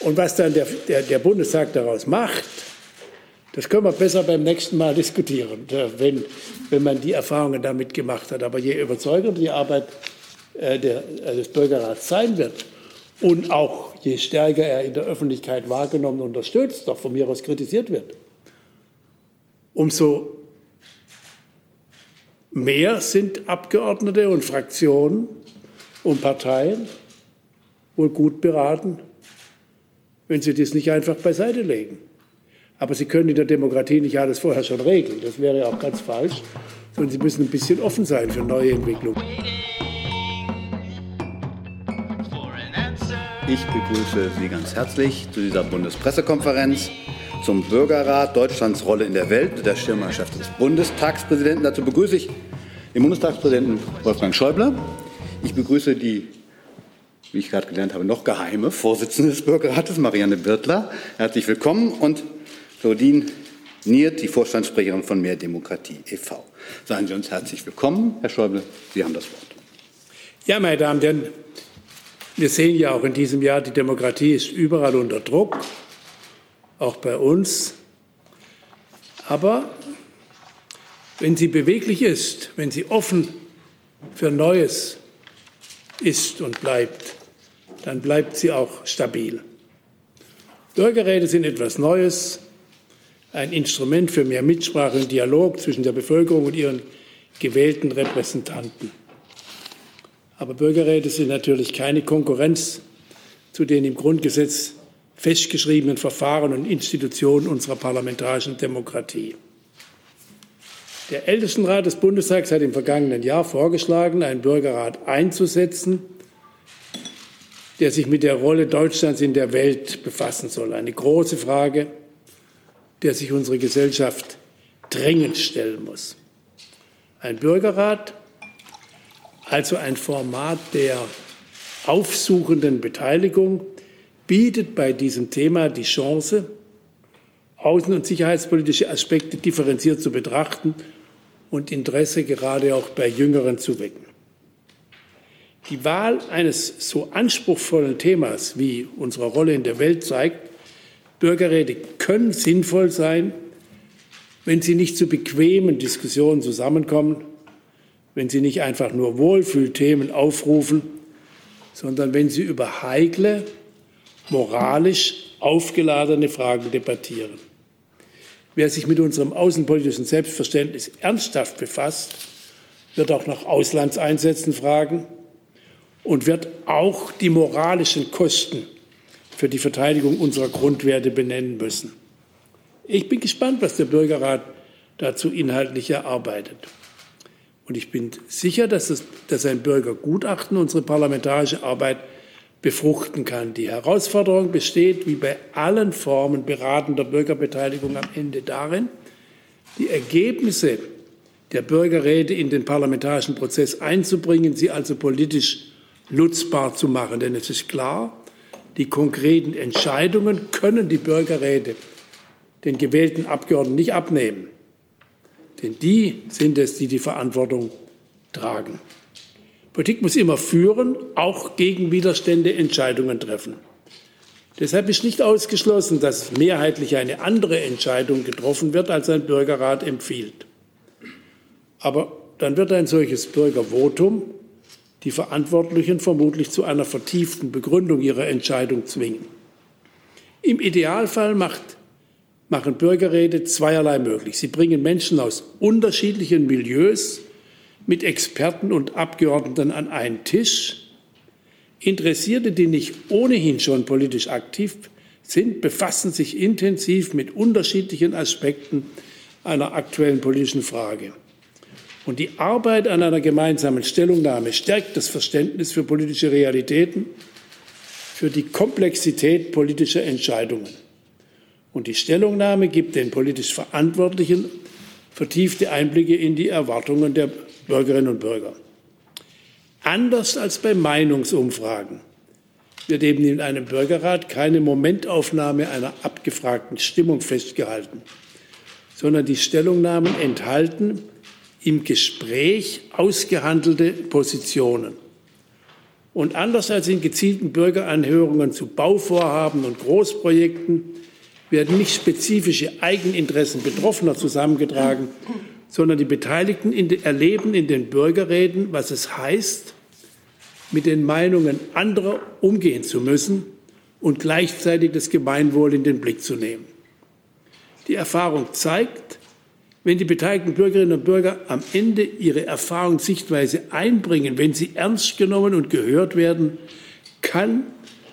Und was dann der, der, der Bundestag daraus macht, das können wir besser beim nächsten Mal diskutieren, wenn, wenn man die Erfahrungen damit gemacht hat. Aber je überzeugender die Arbeit äh, äh, des Bürgerrats sein wird und auch je stärker er in der Öffentlichkeit wahrgenommen und unterstützt, doch von mir aus kritisiert wird, umso mehr sind Abgeordnete und Fraktionen und Parteien wohl gut beraten, wenn sie das nicht einfach beiseite legen. Aber Sie können in der Demokratie nicht alles vorher schon regeln. Das wäre auch ganz falsch. Sondern Sie müssen ein bisschen offen sein für neue Entwicklungen. Ich begrüße Sie ganz herzlich zu dieser Bundespressekonferenz zum Bürgerrat Deutschlands Rolle in der Welt, der Schirmherrschaft des Bundestagspräsidenten. Dazu begrüße ich den Bundestagspräsidenten Wolfgang Schäuble. Ich begrüße die, wie ich gerade gelernt habe, noch geheime Vorsitzende des Bürgerrates, Marianne Birtler. Herzlich willkommen und Claudine Niert, die Vorstandssprecherin von Mehr Demokratie e.V. Seien Sie uns herzlich willkommen. Herr Schäuble, Sie haben das Wort. Ja, meine Damen und Herren, wir sehen ja auch in diesem Jahr, die Demokratie ist überall unter Druck, auch bei uns. Aber wenn sie beweglich ist, wenn sie offen für Neues ist und bleibt, dann bleibt sie auch stabil. Bürgerräte sind etwas Neues, ein Instrument für mehr Mitsprache und Dialog zwischen der Bevölkerung und ihren gewählten Repräsentanten. Aber Bürgerräte sind natürlich keine Konkurrenz zu den im Grundgesetz festgeschriebenen Verfahren und Institutionen unserer parlamentarischen Demokratie. Der Ältestenrat des Bundestags hat im vergangenen Jahr vorgeschlagen, einen Bürgerrat einzusetzen, der sich mit der Rolle Deutschlands in der Welt befassen soll. Eine große Frage, der sich unsere Gesellschaft dringend stellen muss. Ein Bürgerrat, also ein Format der aufsuchenden Beteiligung, bietet bei diesem Thema die Chance, außen- und sicherheitspolitische Aspekte differenziert zu betrachten und Interesse gerade auch bei Jüngeren zu wecken. Die Wahl eines so anspruchsvollen Themas wie unsere Rolle in der Welt zeigt, Bürgerräte können sinnvoll sein, wenn sie nicht zu bequemen Diskussionen zusammenkommen, wenn sie nicht einfach nur Wohlfühlthemen aufrufen, sondern wenn sie über heikle, moralisch aufgeladene Fragen debattieren. Wer sich mit unserem außenpolitischen Selbstverständnis ernsthaft befasst, wird auch nach Auslandseinsätzen fragen und wird auch die moralischen Kosten für die Verteidigung unserer Grundwerte benennen müssen. Ich bin gespannt, was der Bürgerrat dazu inhaltlich erarbeitet. Und ich bin sicher, dass, es, dass ein Bürgergutachten unsere parlamentarische Arbeit befruchten kann. Die Herausforderung besteht, wie bei allen Formen beratender Bürgerbeteiligung, am Ende darin, die Ergebnisse der Bürgerräte in den parlamentarischen Prozess einzubringen, sie also politisch nutzbar zu machen. Denn es ist klar, die konkreten Entscheidungen können die Bürgerräte den gewählten Abgeordneten nicht abnehmen. Denn die sind es, die die Verantwortung tragen. Politik muss immer führen, auch gegen Widerstände Entscheidungen treffen. Deshalb ist nicht ausgeschlossen, dass mehrheitlich eine andere Entscheidung getroffen wird, als ein Bürgerrat empfiehlt. Aber dann wird ein solches Bürgervotum die Verantwortlichen vermutlich zu einer vertieften Begründung ihrer Entscheidung zwingen. Im Idealfall macht, machen Bürgerräte zweierlei möglich. Sie bringen Menschen aus unterschiedlichen Milieus mit Experten und Abgeordneten an einen Tisch. Interessierte, die nicht ohnehin schon politisch aktiv sind, befassen sich intensiv mit unterschiedlichen Aspekten einer aktuellen politischen Frage. Und die Arbeit an einer gemeinsamen Stellungnahme stärkt das Verständnis für politische Realitäten, für die Komplexität politischer Entscheidungen. Und die Stellungnahme gibt den politisch Verantwortlichen vertiefte Einblicke in die Erwartungen der Bürgerinnen und Bürger. Anders als bei Meinungsumfragen wird eben in einem Bürgerrat keine Momentaufnahme einer abgefragten Stimmung festgehalten, sondern die Stellungnahmen enthalten im Gespräch ausgehandelte Positionen. Und anders als in gezielten Bürgeranhörungen zu Bauvorhaben und Großprojekten werden nicht spezifische Eigeninteressen Betroffener zusammengetragen, sondern die Beteiligten in erleben in den Bürgerräten, was es heißt, mit den Meinungen anderer umgehen zu müssen und gleichzeitig das Gemeinwohl in den Blick zu nehmen. Die Erfahrung zeigt, wenn die beteiligten Bürgerinnen und Bürger am Ende ihre Erfahrung Sichtweise einbringen, wenn sie ernst genommen und gehört werden, kann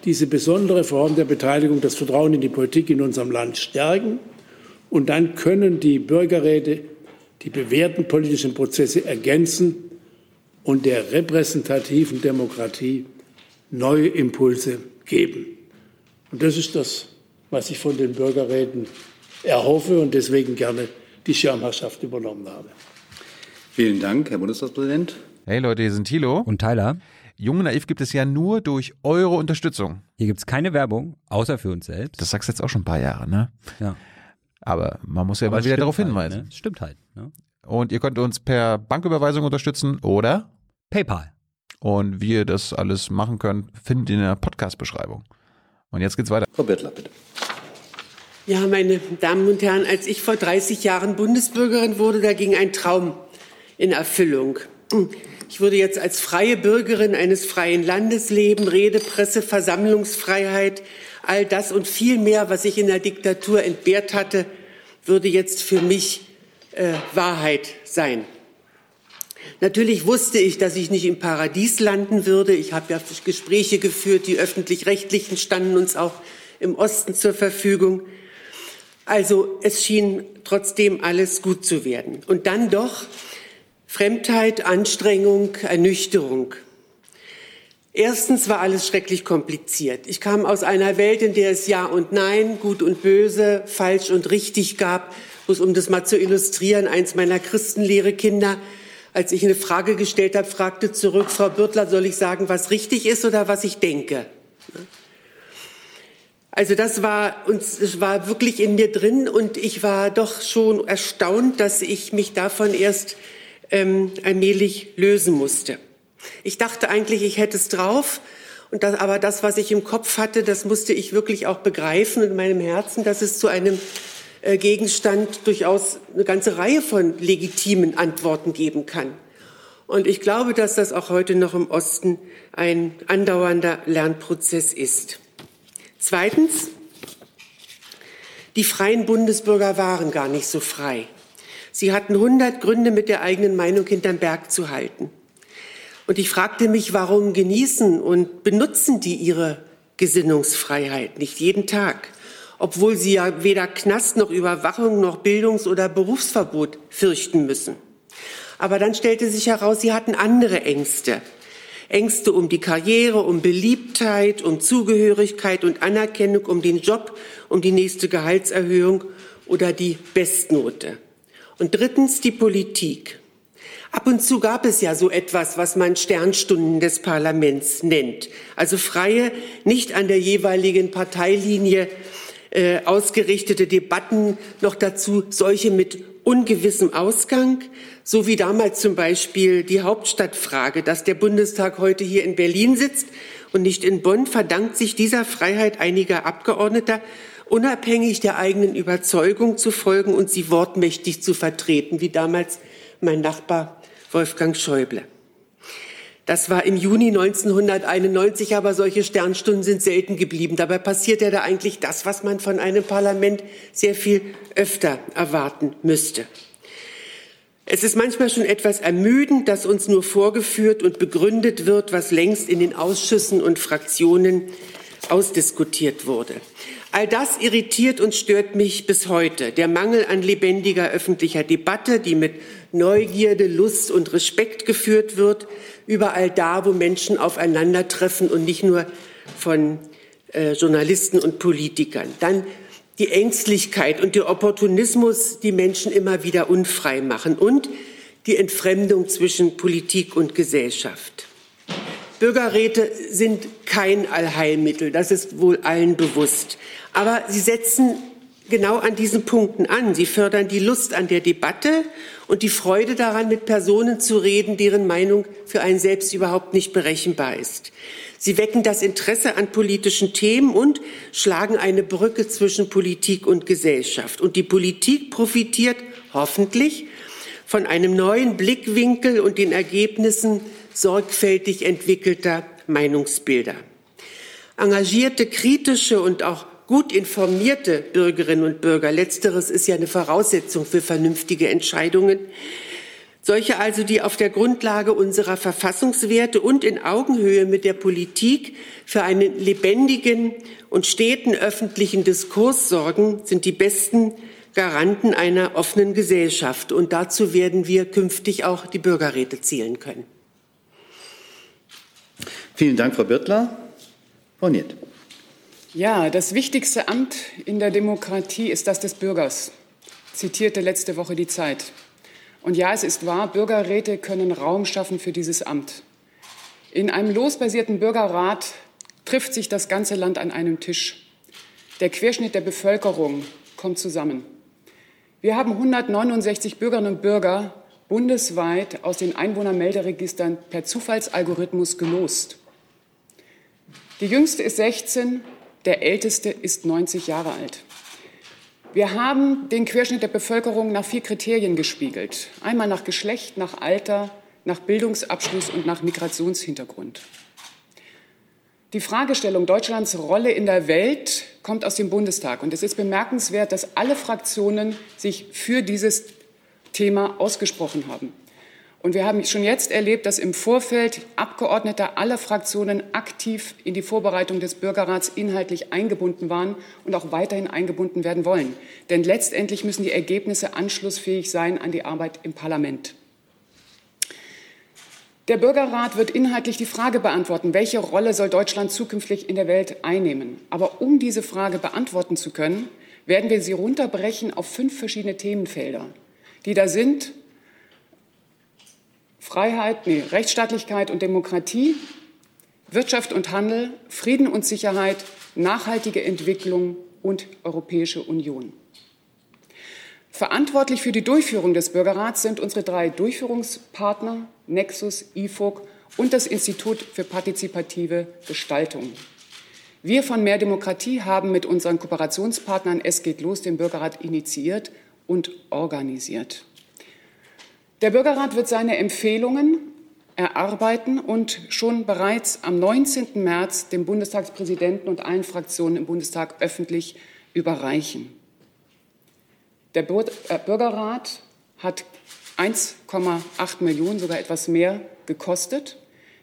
diese besondere Form der Beteiligung das Vertrauen in die Politik in unserem Land stärken. Und dann können die Bürgerräte die bewährten politischen Prozesse ergänzen und der repräsentativen Demokratie neue Impulse geben. Und das ist das, was ich von den Bürgerräten erhoffe und deswegen gerne die Schirmherrschaft übernommen habe. Vielen Dank, Herr Bundestagspräsident. Hey Leute, hier sind Thilo und Tyler. Jung und Naiv gibt es ja nur durch eure Unterstützung. Hier gibt es keine Werbung, außer für uns selbst. Das sagst du jetzt auch schon ein paar Jahre, ne? Ja. Aber man muss ja Aber mal wieder darauf halt, hinweisen. Ne? Stimmt halt. Ne? Und ihr könnt uns per Banküberweisung unterstützen oder PayPal. Und wie ihr das alles machen könnt, findet ihr in der Podcast-Beschreibung. Und jetzt geht's weiter. Frau Bettler, bitte. Ja, meine Damen und Herren, als ich vor 30 Jahren Bundesbürgerin wurde, da ging ein Traum in Erfüllung. Ich würde jetzt als freie Bürgerin eines freien Landes leben, Rede, Presse, Versammlungsfreiheit, all das und viel mehr, was ich in der Diktatur entbehrt hatte, würde jetzt für mich äh, Wahrheit sein. Natürlich wusste ich, dass ich nicht im Paradies landen würde. Ich habe ja Gespräche geführt, die öffentlich-rechtlichen standen uns auch im Osten zur Verfügung. Also es schien trotzdem alles gut zu werden. Und dann doch Fremdheit, Anstrengung, Ernüchterung. Erstens war alles schrecklich kompliziert. Ich kam aus einer Welt, in der es Ja und Nein, Gut und Böse, Falsch und Richtig gab. Bloß um das mal zu illustrieren, eins meiner Christenlehre-Kinder, als ich eine Frage gestellt habe, fragte zurück, Frau Bürtler, soll ich sagen, was richtig ist oder was ich denke? Also das war uns, es war wirklich in mir drin und ich war doch schon erstaunt, dass ich mich davon erst ähm, allmählich lösen musste. Ich dachte eigentlich, ich hätte es drauf. Und das, aber das, was ich im Kopf hatte, das musste ich wirklich auch begreifen in meinem Herzen, dass es zu einem äh, Gegenstand durchaus eine ganze Reihe von legitimen Antworten geben kann. Und ich glaube, dass das auch heute noch im Osten ein andauernder Lernprozess ist. Zweitens, die freien Bundesbürger waren gar nicht so frei. Sie hatten 100 Gründe, mit der eigenen Meinung hinterm Berg zu halten. Und ich fragte mich, warum genießen und benutzen die ihre Gesinnungsfreiheit nicht jeden Tag? obwohl sie ja weder Knast noch Überwachung noch Bildungs- oder Berufsverbot fürchten müssen. Aber dann stellte sich heraus, sie hatten andere Ängste. Ängste um die Karriere, um Beliebtheit, um Zugehörigkeit und Anerkennung, um den Job, um die nächste Gehaltserhöhung oder die Bestnote. Und drittens die Politik. Ab und zu gab es ja so etwas, was man Sternstunden des Parlaments nennt. Also freie, nicht an der jeweiligen Parteilinie äh, ausgerichtete Debatten, noch dazu solche mit ungewissem Ausgang, so wie damals zum Beispiel die Hauptstadtfrage. Dass der Bundestag heute hier in Berlin sitzt und nicht in Bonn, verdankt sich dieser Freiheit einiger Abgeordneter, unabhängig der eigenen Überzeugung zu folgen und sie wortmächtig zu vertreten, wie damals mein Nachbar Wolfgang Schäuble. Das war im Juni 1991, aber solche Sternstunden sind selten geblieben. Dabei passiert ja da eigentlich das, was man von einem Parlament sehr viel öfter erwarten müsste. Es ist manchmal schon etwas ermüdend, dass uns nur vorgeführt und begründet wird, was längst in den Ausschüssen und Fraktionen ausdiskutiert wurde. All das irritiert und stört mich bis heute. Der Mangel an lebendiger öffentlicher Debatte, die mit Neugierde, Lust und Respekt geführt wird, überall da, wo Menschen aufeinandertreffen und nicht nur von äh, Journalisten und Politikern. Dann die Ängstlichkeit und der Opportunismus, die Menschen immer wieder unfrei machen und die Entfremdung zwischen Politik und Gesellschaft. Bürgerräte sind kein Allheilmittel, das ist wohl allen bewusst. Aber sie setzen genau an diesen Punkten an. Sie fördern die Lust an der Debatte und die Freude daran, mit Personen zu reden, deren Meinung für einen selbst überhaupt nicht berechenbar ist. Sie wecken das Interesse an politischen Themen und schlagen eine Brücke zwischen Politik und Gesellschaft. Und die Politik profitiert hoffentlich von einem neuen Blickwinkel und den Ergebnissen sorgfältig entwickelter Meinungsbilder. Engagierte, kritische und auch gut informierte Bürgerinnen und Bürger, letzteres ist ja eine Voraussetzung für vernünftige Entscheidungen, solche also, die auf der Grundlage unserer Verfassungswerte und in Augenhöhe mit der Politik für einen lebendigen und steten öffentlichen Diskurs sorgen, sind die besten Garanten einer offenen Gesellschaft. Und dazu werden wir künftig auch die Bürgerräte zielen können. Vielen Dank, Frau Birtler. Frau Niet. Ja, das wichtigste Amt in der Demokratie ist das des Bürgers, zitierte letzte Woche die Zeit. Und ja, es ist wahr, Bürgerräte können Raum schaffen für dieses Amt. In einem losbasierten Bürgerrat trifft sich das ganze Land an einem Tisch. Der Querschnitt der Bevölkerung kommt zusammen. Wir haben 169 Bürgerinnen und Bürger bundesweit aus den Einwohnermelderegistern per Zufallsalgorithmus gelost. Die jüngste ist 16, der älteste ist 90 Jahre alt. Wir haben den Querschnitt der Bevölkerung nach vier Kriterien gespiegelt. Einmal nach Geschlecht, nach Alter, nach Bildungsabschluss und nach Migrationshintergrund. Die Fragestellung Deutschlands Rolle in der Welt kommt aus dem Bundestag. Und es ist bemerkenswert, dass alle Fraktionen sich für dieses Thema ausgesprochen haben. Und wir haben schon jetzt erlebt, dass im Vorfeld Abgeordnete aller Fraktionen aktiv in die Vorbereitung des Bürgerrats inhaltlich eingebunden waren und auch weiterhin eingebunden werden wollen. Denn letztendlich müssen die Ergebnisse anschlussfähig sein an die Arbeit im Parlament. Der Bürgerrat wird inhaltlich die Frage beantworten, welche Rolle soll Deutschland zukünftig in der Welt einnehmen. Aber um diese Frage beantworten zu können, werden wir sie runterbrechen auf fünf verschiedene Themenfelder, die da sind Freiheit, nee, Rechtsstaatlichkeit und Demokratie, Wirtschaft und Handel, Frieden und Sicherheit, nachhaltige Entwicklung und Europäische Union. Verantwortlich für die Durchführung des Bürgerrats sind unsere drei Durchführungspartner Nexus, IFOG und das Institut für partizipative Gestaltung. Wir von Mehr Demokratie haben mit unseren Kooperationspartnern Es geht los den Bürgerrat initiiert und organisiert. Der Bürgerrat wird seine Empfehlungen erarbeiten und schon bereits am 19. März dem Bundestagspräsidenten und allen Fraktionen im Bundestag öffentlich überreichen. Der äh, Bürgerrat hat 1,8 Millionen, sogar etwas mehr, gekostet.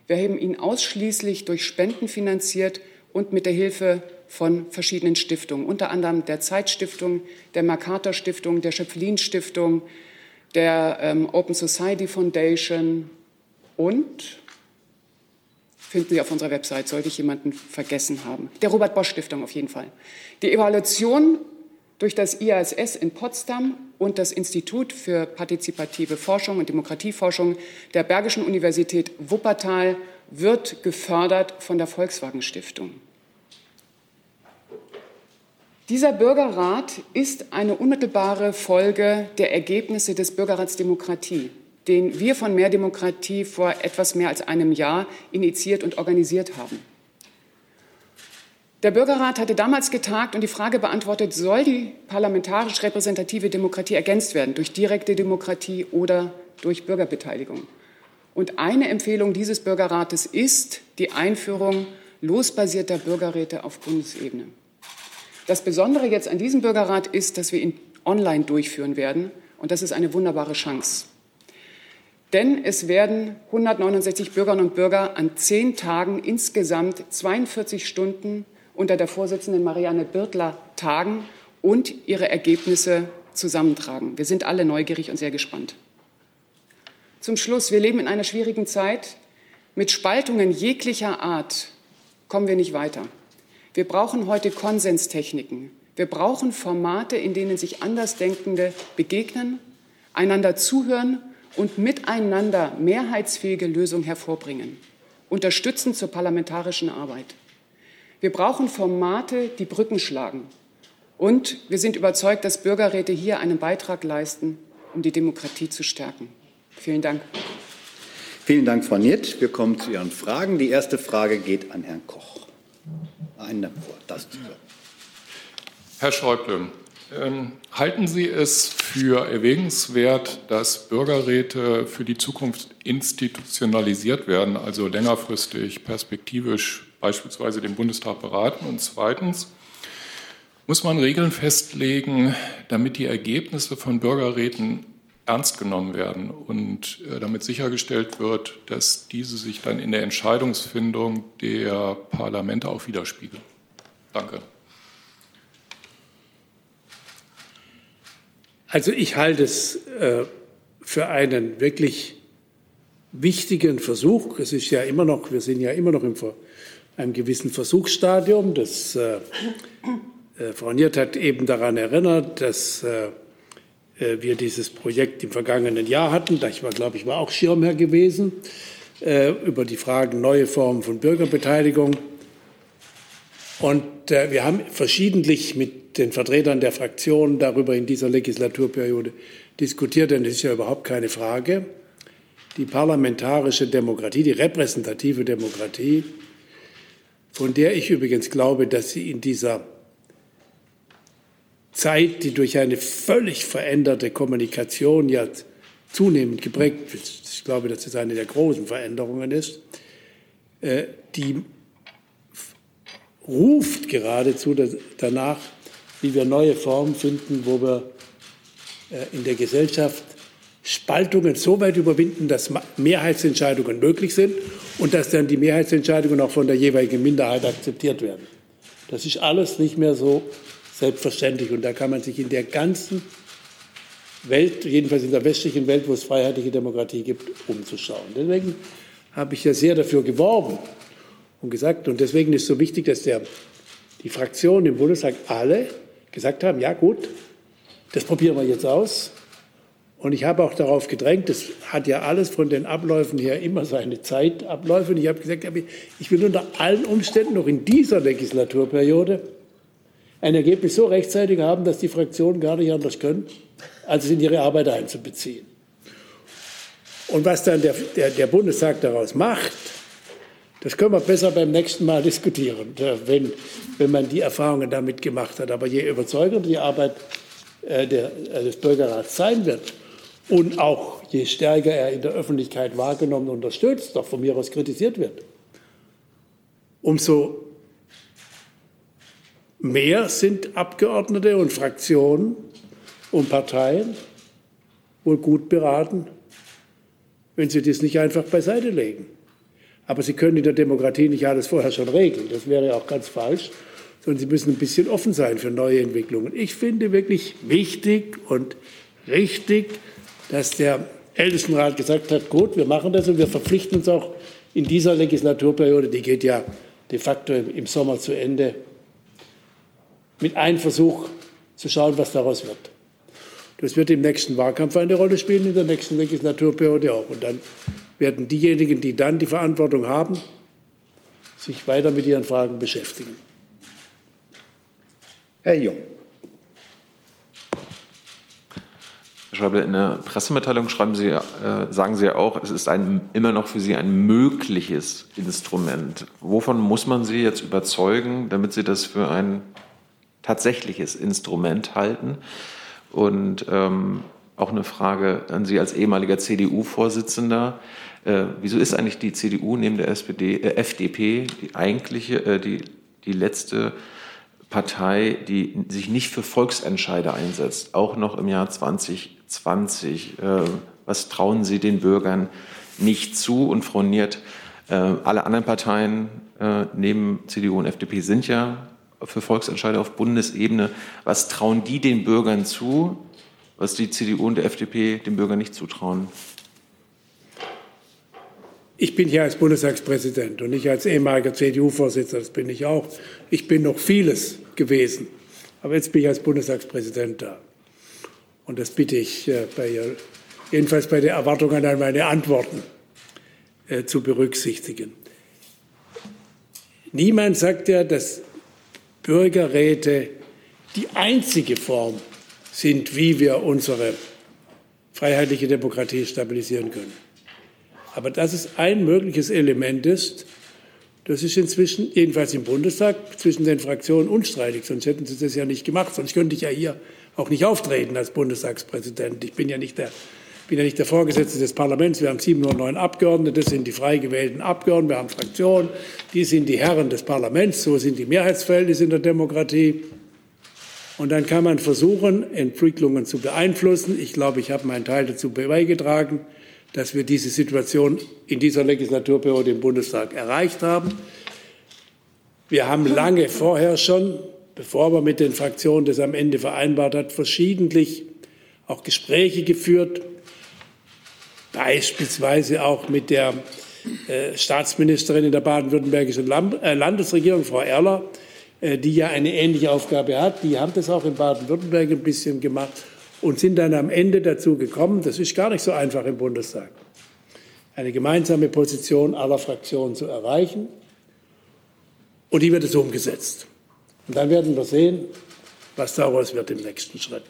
Wir haben ihn ausschließlich durch Spenden finanziert und mit der Hilfe von verschiedenen Stiftungen, unter anderem der Zeitstiftung, der Mercator Stiftung, der Schöpflin Stiftung, der ähm, Open Society Foundation und finden Sie auf unserer Website, sollte ich jemanden vergessen haben. Der Robert Bosch Stiftung auf jeden Fall. Die Evaluation durch das IASS in Potsdam und das Institut für partizipative Forschung und Demokratieforschung der Bergischen Universität Wuppertal wird gefördert von der Volkswagen Stiftung. Dieser Bürgerrat ist eine unmittelbare Folge der Ergebnisse des Bürgerrats Demokratie, den wir von Mehr Demokratie vor etwas mehr als einem Jahr initiiert und organisiert haben. Der Bürgerrat hatte damals getagt und die Frage beantwortet, soll die parlamentarisch repräsentative Demokratie ergänzt werden durch direkte Demokratie oder durch Bürgerbeteiligung? Und eine Empfehlung dieses Bürgerrates ist die Einführung losbasierter Bürgerräte auf Bundesebene. Das Besondere jetzt an diesem Bürgerrat ist, dass wir ihn online durchführen werden. Und das ist eine wunderbare Chance. Denn es werden 169 Bürgerinnen und Bürger an zehn Tagen insgesamt 42 Stunden unter der Vorsitzenden Marianne Birtler tagen und ihre Ergebnisse zusammentragen. Wir sind alle neugierig und sehr gespannt. Zum Schluss, wir leben in einer schwierigen Zeit. Mit Spaltungen jeglicher Art kommen wir nicht weiter. Wir brauchen heute Konsenstechniken. Wir brauchen Formate, in denen sich Andersdenkende begegnen, einander zuhören und miteinander mehrheitsfähige Lösungen hervorbringen, unterstützend zur parlamentarischen Arbeit. Wir brauchen Formate, die Brücken schlagen Und wir sind überzeugt, dass Bürgerräte hier einen Beitrag leisten, um die Demokratie zu stärken. Vielen Dank. Vielen Dank, Frau Niert. Wir kommen zu Ihren Fragen. Die erste Frage geht an Herrn Koch. Das Herr Schäuble, ähm, halten Sie es für erwägenswert, dass Bürgerräte für die Zukunft institutionalisiert werden, also längerfristig, perspektivisch beispielsweise den Bundestag beraten? Und zweitens, muss man Regeln festlegen, damit die Ergebnisse von Bürgerräten ernst genommen werden und äh, damit sichergestellt wird, dass diese sich dann in der Entscheidungsfindung der Parlamente auch widerspiegeln. Danke. Also ich halte es äh, für einen wirklich wichtigen Versuch. Es ist ja immer noch, wir sind ja immer noch in einem gewissen Versuchsstadium. Das, äh, äh, Frau Niert hat eben daran erinnert, dass äh, wir dieses Projekt im vergangenen Jahr hatten. Ich war, glaube ich, war auch Schirmherr gewesen äh, über die Fragen neue Formen von Bürgerbeteiligung. Und äh, wir haben verschiedentlich mit den Vertretern der Fraktionen darüber in dieser Legislaturperiode diskutiert, denn es ist ja überhaupt keine Frage. Die parlamentarische Demokratie, die repräsentative Demokratie, von der ich übrigens glaube, dass sie in dieser Zeit, die durch eine völlig veränderte Kommunikation ja zunehmend geprägt ist, ich glaube, dass es eine der großen Veränderungen ist, äh, die ruft geradezu danach, wie wir neue Formen finden, wo wir äh, in der Gesellschaft Spaltungen so weit überwinden, dass Mehrheitsentscheidungen möglich sind und dass dann die Mehrheitsentscheidungen auch von der jeweiligen Minderheit akzeptiert werden. Das ist alles nicht mehr so selbstverständlich. Und da kann man sich in der ganzen Welt, jedenfalls in der westlichen Welt, wo es freiheitliche Demokratie gibt, umzuschauen. Deswegen habe ich ja sehr dafür geworben und gesagt, und deswegen ist es so wichtig, dass der, die Fraktionen im Bundestag alle gesagt haben, ja gut, das probieren wir jetzt aus. Und ich habe auch darauf gedrängt, das hat ja alles von den Abläufen her immer seine Zeitabläufe. Und ich habe gesagt, ich will unter allen Umständen noch in dieser Legislaturperiode ein Ergebnis so rechtzeitig haben, dass die Fraktionen gar nicht anders können, als es in ihre Arbeit einzubeziehen. Und was dann der, der, der Bundestag daraus macht, das können wir besser beim nächsten Mal diskutieren, wenn, wenn man die Erfahrungen damit gemacht hat. Aber je überzeugender die Arbeit äh, der, äh, des Bürgerrats sein wird und auch je stärker er in der Öffentlichkeit wahrgenommen und unterstützt, doch von mir aus kritisiert wird, umso Mehr sind Abgeordnete und Fraktionen und Parteien wohl gut beraten, wenn sie das nicht einfach beiseite legen. Aber sie können in der Demokratie nicht alles vorher schon regeln. Das wäre auch ganz falsch. Sondern sie müssen ein bisschen offen sein für neue Entwicklungen. Ich finde wirklich wichtig und richtig, dass der Ältestenrat gesagt hat, gut, wir machen das und wir verpflichten uns auch in dieser Legislaturperiode, die geht ja de facto im Sommer zu Ende, mit einem Versuch zu schauen, was daraus wird. Das wird im nächsten Wahlkampf eine Rolle spielen, in der nächsten Legislaturperiode auch. Und dann werden diejenigen, die dann die Verantwortung haben, sich weiter mit ihren Fragen beschäftigen. Herr Jung. Herr Schäuble, in der Pressemitteilung schreiben Sie, äh, sagen Sie ja auch, es ist ein, immer noch für Sie ein mögliches Instrument. Wovon muss man Sie jetzt überzeugen, damit Sie das für ein tatsächliches Instrument halten. Und ähm, auch eine Frage an Sie als ehemaliger CDU-Vorsitzender. Äh, wieso ist eigentlich die CDU neben der SPD, äh, FDP die eigentliche, äh, die, die letzte Partei, die sich nicht für Volksentscheide einsetzt, auch noch im Jahr 2020? Äh, was trauen Sie den Bürgern nicht zu? Und Frau Niert, äh, alle anderen Parteien äh, neben CDU und FDP sind ja für Volksentscheide auf Bundesebene. Was trauen die den Bürgern zu, was die CDU und die FDP den Bürgern nicht zutrauen? Ich bin hier als Bundestagspräsident und nicht als ehemaliger CDU-Vorsitzender, das bin ich auch. Ich bin noch vieles gewesen, aber jetzt bin ich als Bundestagspräsident da. Und das bitte ich äh, bei, jedenfalls bei der Erwartung an meine Antworten äh, zu berücksichtigen. Niemand sagt ja, dass Bürgerräte die einzige Form sind, wie wir unsere freiheitliche Demokratie stabilisieren können. Aber dass es ein mögliches Element ist, das ist inzwischen, jedenfalls im Bundestag, zwischen den Fraktionen unstreitig. Sonst hätten Sie das ja nicht gemacht. Sonst könnte ich ja hier auch nicht auftreten als Bundestagspräsident. Ich bin ja nicht der, bin ja nicht der Vorgesetzte des Parlaments. Wir haben 709 Abgeordnete, das sind die frei gewählten Abgeordneten. Wir haben Fraktionen, die sind die Herren des Parlaments. So sind die Mehrheitsverhältnisse in der Demokratie. Und dann kann man versuchen, Entwicklungen zu beeinflussen. Ich glaube, ich habe meinen Teil dazu beigetragen, dass wir diese Situation in dieser Legislaturperiode im Bundestag erreicht haben. Wir haben lange vorher schon, bevor man mit den Fraktionen das am Ende vereinbart hat, verschiedentlich auch Gespräche geführt, beispielsweise auch mit der äh, Staatsministerin in der baden-württembergischen äh, Landesregierung, Frau Erler, äh, die ja eine ähnliche Aufgabe hat. Die haben das auch in Baden-Württemberg ein bisschen gemacht und sind dann am Ende dazu gekommen, das ist gar nicht so einfach im Bundestag, eine gemeinsame Position aller Fraktionen zu erreichen. Und die wird es umgesetzt. Und dann werden wir sehen, was daraus wird im nächsten Schritt.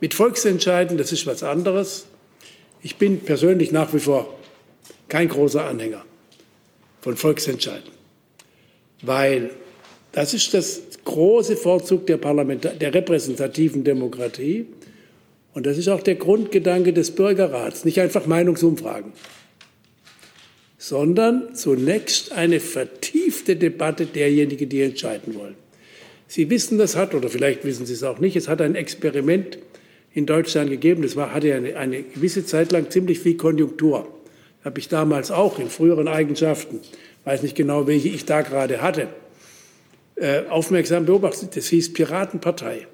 Mit Volksentscheiden, das ist was anderes. Ich bin persönlich nach wie vor kein großer Anhänger von Volksentscheiden, weil das ist das große Vorzug der, der repräsentativen Demokratie. Und das ist auch der Grundgedanke des Bürgerrats, nicht einfach Meinungsumfragen, sondern zunächst eine vertiefte Debatte derjenigen, die entscheiden wollen. Sie wissen, das hat, oder vielleicht wissen Sie es auch nicht, es hat ein Experiment in Deutschland gegeben, das war, hatte eine, eine gewisse Zeit lang ziemlich viel Konjunktur. Habe ich damals auch in früheren Eigenschaften, weiß nicht genau, welche ich da gerade hatte, äh, aufmerksam beobachtet. Das hieß Piratenpartei.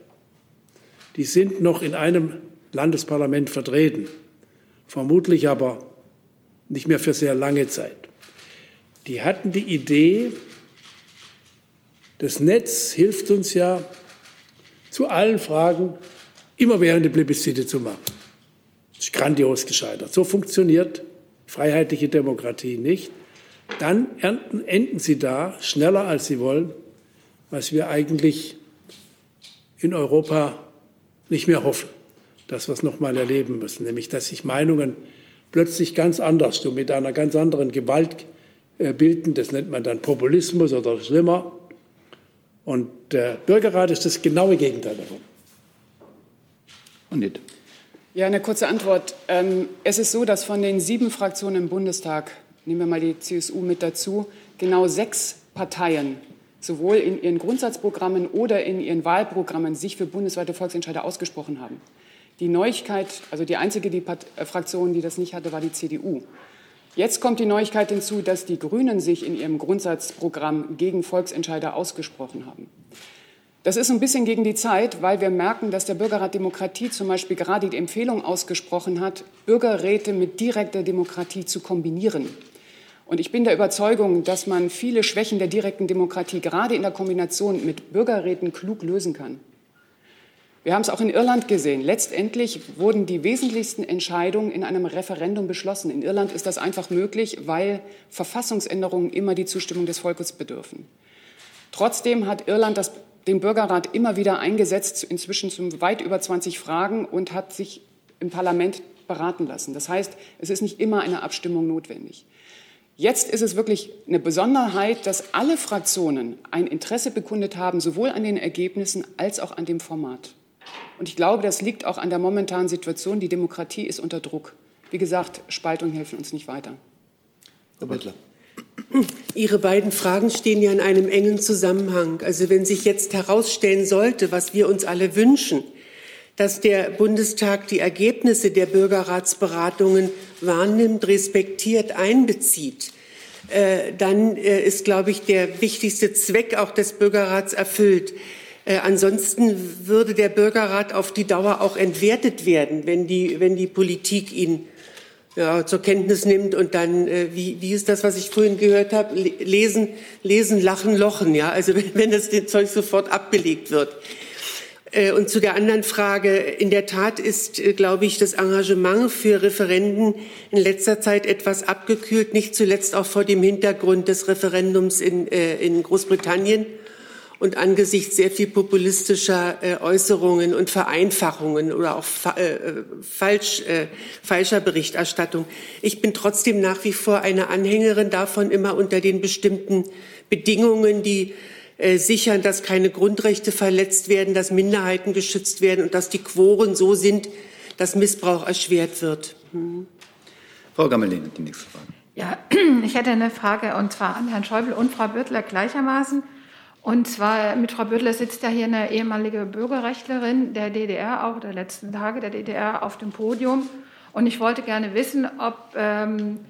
Die sind noch in einem Landesparlament vertreten, vermutlich aber nicht mehr für sehr lange Zeit. Die hatten die Idee, das Netz hilft uns ja, zu allen Fragen immerwährende Plebiszite zu machen. Das ist grandios gescheitert. So funktioniert freiheitliche Demokratie nicht. Dann ernten, enden sie da schneller, als sie wollen, was wir eigentlich in Europa nicht mehr hoffen das, was wir noch mal erleben müssen, nämlich dass sich Meinungen plötzlich ganz anders und mit einer ganz anderen Gewalt äh, bilden. Das nennt man dann Populismus oder schlimmer. Und der Bürgerrat ist das genaue Gegenteil davon. Und nicht. Ja, eine kurze Antwort. Ähm, es ist so, dass von den sieben Fraktionen im Bundestag, nehmen wir mal die CSU mit dazu, genau sechs Parteien sowohl in ihren Grundsatzprogrammen oder in ihren Wahlprogrammen sich für bundesweite Volksentscheide ausgesprochen haben. Die Neuigkeit, also die einzige die äh, Fraktion, die das nicht hatte, war die CDU. Jetzt kommt die Neuigkeit hinzu, dass die Grünen sich in ihrem Grundsatzprogramm gegen Volksentscheider ausgesprochen haben. Das ist ein bisschen gegen die Zeit, weil wir merken, dass der Bürgerrat Demokratie zum Beispiel gerade die Empfehlung ausgesprochen hat, Bürgerräte mit direkter Demokratie zu kombinieren. Und ich bin der Überzeugung, dass man viele Schwächen der direkten Demokratie gerade in der Kombination mit Bürgerräten klug lösen kann. Wir haben es auch in Irland gesehen. Letztendlich wurden die wesentlichsten Entscheidungen in einem Referendum beschlossen. In Irland ist das einfach möglich, weil Verfassungsänderungen immer die Zustimmung des Volkes bedürfen. Trotzdem hat Irland das, den Bürgerrat immer wieder eingesetzt, inzwischen zu weit über 20 Fragen und hat sich im Parlament beraten lassen. Das heißt, es ist nicht immer eine Abstimmung notwendig. Jetzt ist es wirklich eine Besonderheit, dass alle Fraktionen ein Interesse bekundet haben, sowohl an den Ergebnissen als auch an dem Format. Und ich glaube, das liegt auch an der momentanen Situation. Die Demokratie ist unter Druck. Wie gesagt, Spaltungen helfen uns nicht weiter. Herr Bettler. Ihre beiden Fragen stehen ja in einem engen Zusammenhang. Also wenn sich jetzt herausstellen sollte, was wir uns alle wünschen, dass der Bundestag die Ergebnisse der Bürgerratsberatungen wahrnimmt, respektiert, einbezieht, äh, dann äh, ist, glaube ich, der wichtigste Zweck auch des Bürgerrats erfüllt. Äh, ansonsten würde der Bürgerrat auf die Dauer auch entwertet werden, wenn die, wenn die Politik ihn ja, zur Kenntnis nimmt und dann, äh, wie, wie ist das, was ich vorhin gehört habe, lesen, lesen, lachen, lochen, ja, also wenn, wenn das Zeug sofort abgelegt wird. Äh, und zu der anderen Frage, in der Tat ist, äh, glaube ich, das Engagement für Referenden in letzter Zeit etwas abgekühlt, nicht zuletzt auch vor dem Hintergrund des Referendums in, äh, in Großbritannien und angesichts sehr viel populistischer äh, Äußerungen und Vereinfachungen oder auch fa äh, falsch, äh, falscher Berichterstattung. Ich bin trotzdem nach wie vor eine Anhängerin davon, immer unter den bestimmten Bedingungen, die äh, sichern, dass keine Grundrechte verletzt werden, dass Minderheiten geschützt werden und dass die Quoren so sind, dass Missbrauch erschwert wird. Hm. Frau Gammelin, die nächste Frage. Ja, ich hätte eine Frage und zwar an Herrn Schäuble und Frau Bürtler gleichermaßen. Und zwar mit Frau Bürtler sitzt ja hier eine ehemalige Bürgerrechtlerin der DDR, auch der letzten Tage der DDR, auf dem Podium. Und ich wollte gerne wissen, ob ähm,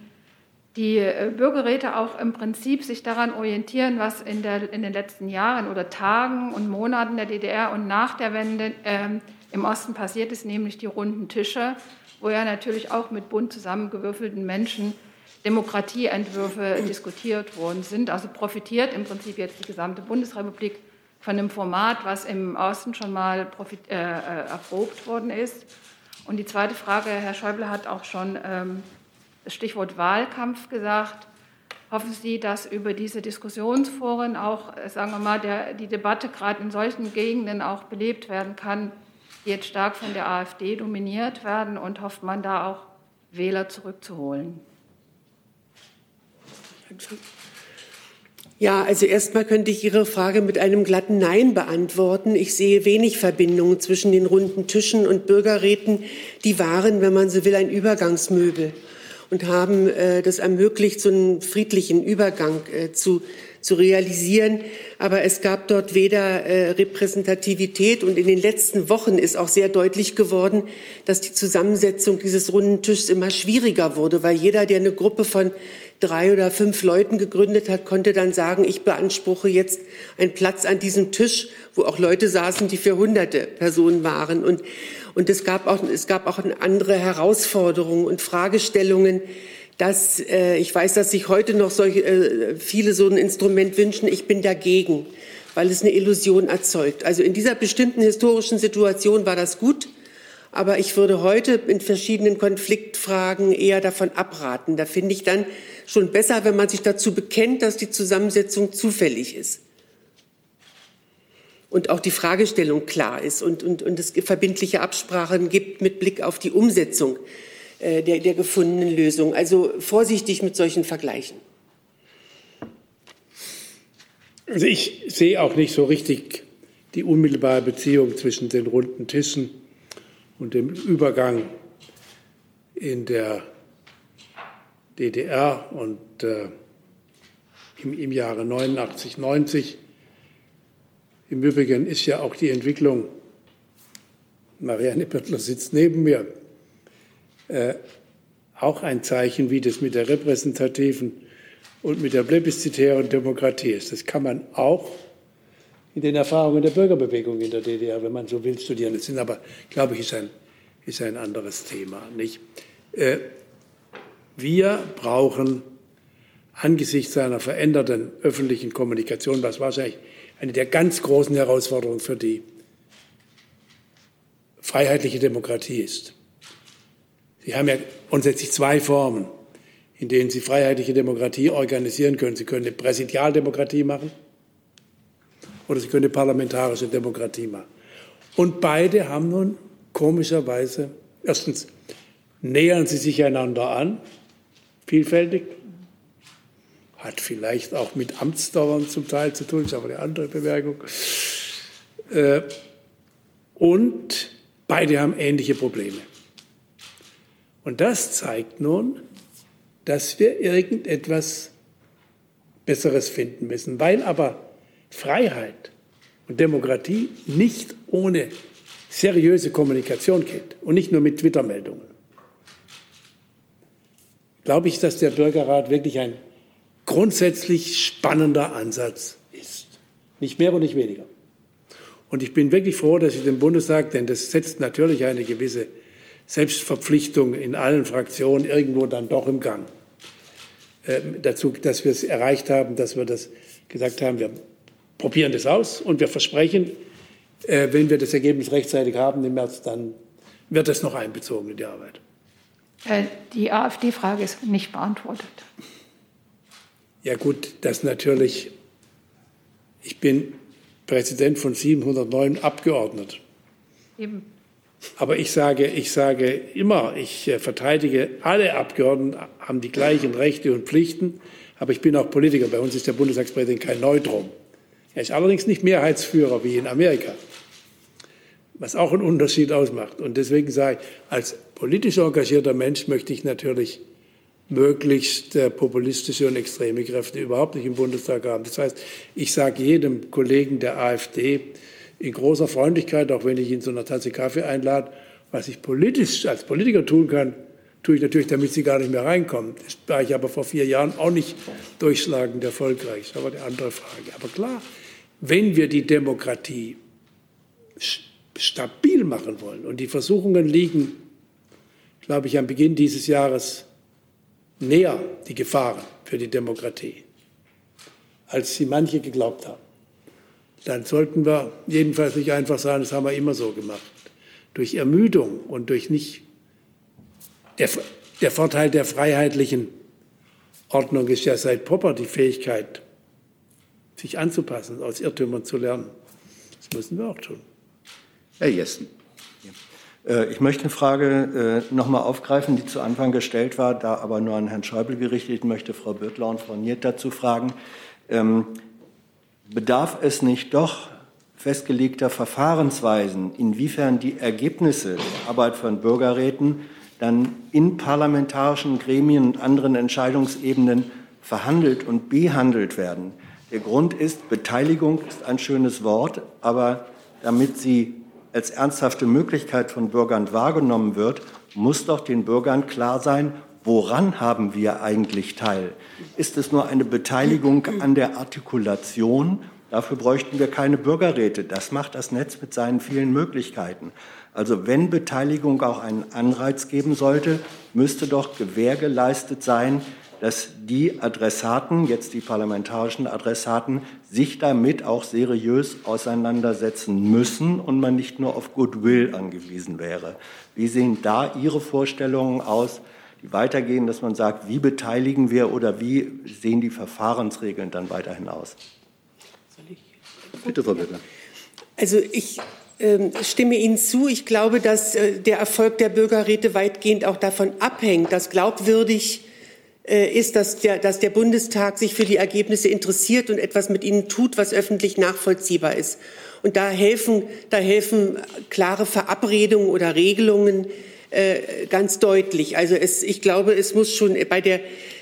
die äh, Bürgerräte auch im Prinzip sich daran orientieren, was in, der, in den letzten Jahren oder Tagen und Monaten der DDR und nach der Wende ähm, im Osten passiert ist, nämlich die runden Tische, wo ja natürlich auch mit bunt zusammengewürfelten Menschen Demokratieentwürfe diskutiert worden sind. Also profitiert im Prinzip jetzt die gesamte Bundesrepublik von einem Format, was im Osten schon mal profit, äh, äh, erprobt worden ist. Und die zweite Frage, Herr Schäuble hat auch schon ähm, das Stichwort Wahlkampf gesagt. Hoffen Sie, dass über diese Diskussionsforen auch, äh, sagen wir mal, der, die Debatte gerade in solchen Gegenden auch belebt werden kann, die jetzt stark von der AfD dominiert werden und hofft man da auch Wähler zurückzuholen? Ja, also erstmal könnte ich Ihre Frage mit einem glatten Nein beantworten. Ich sehe wenig Verbindungen zwischen den runden Tischen und Bürgerräten. Die waren, wenn man so will, ein Übergangsmöbel und haben äh, das ermöglicht, so einen friedlichen Übergang äh, zu, zu realisieren. Aber es gab dort weder äh, Repräsentativität und in den letzten Wochen ist auch sehr deutlich geworden, dass die Zusammensetzung dieses runden Tisches immer schwieriger wurde, weil jeder, der eine Gruppe von drei oder fünf Leuten gegründet hat, konnte dann sagen, ich beanspruche jetzt einen Platz an diesem Tisch, wo auch Leute saßen, die für hunderte Personen waren. Und, und es, gab auch, es gab auch andere Herausforderungen und Fragestellungen, dass äh, ich weiß, dass sich heute noch solche, äh, viele so ein Instrument wünschen. Ich bin dagegen, weil es eine Illusion erzeugt. Also in dieser bestimmten historischen Situation war das gut. Aber ich würde heute in verschiedenen Konfliktfragen eher davon abraten. Da finde ich dann schon besser, wenn man sich dazu bekennt, dass die Zusammensetzung zufällig ist. Und auch die Fragestellung klar ist und, und, und es verbindliche Absprachen gibt mit Blick auf die Umsetzung äh, der, der gefundenen Lösung. Also vorsichtig mit solchen Vergleichen. Also ich sehe auch nicht so richtig die unmittelbare Beziehung zwischen den runden Tischen und dem Übergang in der DDR und äh, im, im Jahre 89, 90. Im Übrigen ist ja auch die Entwicklung, Marianne Pöttler sitzt neben mir, äh, auch ein Zeichen, wie das mit der repräsentativen und mit der plebiszitären Demokratie ist. Das kann man auch in den Erfahrungen der Bürgerbewegung in der DDR, wenn man so will, studieren. Das sind aber, glaube ich, ist ein, ist ein anderes Thema. Nicht? Äh, wir brauchen angesichts einer veränderten öffentlichen Kommunikation, was wahrscheinlich eine der ganz großen Herausforderungen für die freiheitliche Demokratie ist. Sie haben ja grundsätzlich zwei Formen, in denen Sie freiheitliche Demokratie organisieren können. Sie können eine Präsidialdemokratie machen oder Sie können eine parlamentarische Demokratie machen. Und beide haben nun komischerweise, erstens nähern sie sich einander an, vielfältig. Hat vielleicht auch mit Amtsdauern zum Teil zu tun, ist aber eine andere Bemerkung. Äh, und beide haben ähnliche Probleme. Und das zeigt nun, dass wir irgendetwas Besseres finden müssen, weil aber Freiheit und Demokratie nicht ohne seriöse Kommunikation geht und nicht nur mit Twitter-Meldungen glaube ich, dass der Bürgerrat wirklich ein grundsätzlich spannender Ansatz ist. Nicht mehr und nicht weniger. Und ich bin wirklich froh, dass ich den Bundestag, denn das setzt natürlich eine gewisse Selbstverpflichtung in allen Fraktionen irgendwo dann doch im Gang. Äh, dazu, dass wir es erreicht haben, dass wir das gesagt haben, wir probieren das aus und wir versprechen, äh, wenn wir das Ergebnis rechtzeitig haben im März, dann wird das noch einbezogen in die Arbeit. Äh, die AfD-Frage ist nicht beantwortet. Ja gut, das natürlich, ich bin Präsident von 709 Abgeordneten. Eben. Aber ich sage, ich sage immer, ich äh, verteidige alle Abgeordneten, haben die gleichen Rechte und Pflichten. Aber ich bin auch Politiker. Bei uns ist der Bundestagspräsident kein Neutrum. Er ist allerdings nicht Mehrheitsführer wie in Amerika, was auch einen Unterschied ausmacht. Und deswegen sage ich, als politisch engagierter Mensch möchte ich natürlich möglichst äh, populistische und extreme Kräfte überhaupt nicht im Bundestag haben. Das heißt, ich sage jedem Kollegen der AfD in großer Freundlichkeit, auch wenn ich ihn zu einer Tasse Kaffee einlade, was ich politisch als Politiker tun kann, tue ich natürlich, damit sie gar nicht mehr reinkommen. Das war ich aber vor vier Jahren auch nicht durchschlagend erfolgreich. Das war eine andere Frage. Aber klar, wenn wir die Demokratie stabil machen wollen und die Versuchungen liegen, glaube ich, am Beginn dieses Jahres näher, die Gefahren für die Demokratie, als sie manche geglaubt haben, dann sollten wir jedenfalls nicht einfach sagen, das haben wir immer so gemacht. Durch Ermüdung und durch nicht der, der Vorteil der freiheitlichen Ordnung ist ja seit Popper die Fähigkeit, sich anzupassen, aus Irrtümern zu lernen. Das müssen wir auch tun. Herr Jessen. Äh, ich möchte eine Frage äh, noch mal aufgreifen, die zu Anfang gestellt war, da aber nur an Herrn Schäuble gerichtet. Ich möchte Frau Birtler und Frau Niert dazu fragen. Ähm, bedarf es nicht doch festgelegter Verfahrensweisen, inwiefern die Ergebnisse der Arbeit von Bürgerräten dann in parlamentarischen Gremien und anderen Entscheidungsebenen verhandelt und behandelt werden? Der Grund ist, Beteiligung ist ein schönes Wort, aber damit sie als ernsthafte Möglichkeit von Bürgern wahrgenommen wird, muss doch den Bürgern klar sein, woran haben wir eigentlich teil? Ist es nur eine Beteiligung an der Artikulation? Dafür bräuchten wir keine Bürgerräte. Das macht das Netz mit seinen vielen Möglichkeiten. Also wenn Beteiligung auch einen Anreiz geben sollte, müsste doch Gewähr geleistet sein, dass die Adressaten, jetzt die parlamentarischen Adressaten, sich damit auch seriös auseinandersetzen müssen und man nicht nur auf Goodwill angewiesen wäre. Wie sehen da Ihre Vorstellungen aus, die weitergehen, dass man sagt, wie beteiligen wir oder wie sehen die Verfahrensregeln dann weiterhin aus? Bitte, Frau Bittner. Also ich äh, stimme Ihnen zu. Ich glaube, dass äh, der Erfolg der Bürgerräte weitgehend auch davon abhängt, dass glaubwürdig äh, ist, dass der, dass der Bundestag sich für die Ergebnisse interessiert und etwas mit ihnen tut, was öffentlich nachvollziehbar ist. Und da helfen, da helfen klare Verabredungen oder Regelungen äh, ganz deutlich. Also es, ich glaube, es muss schon bei der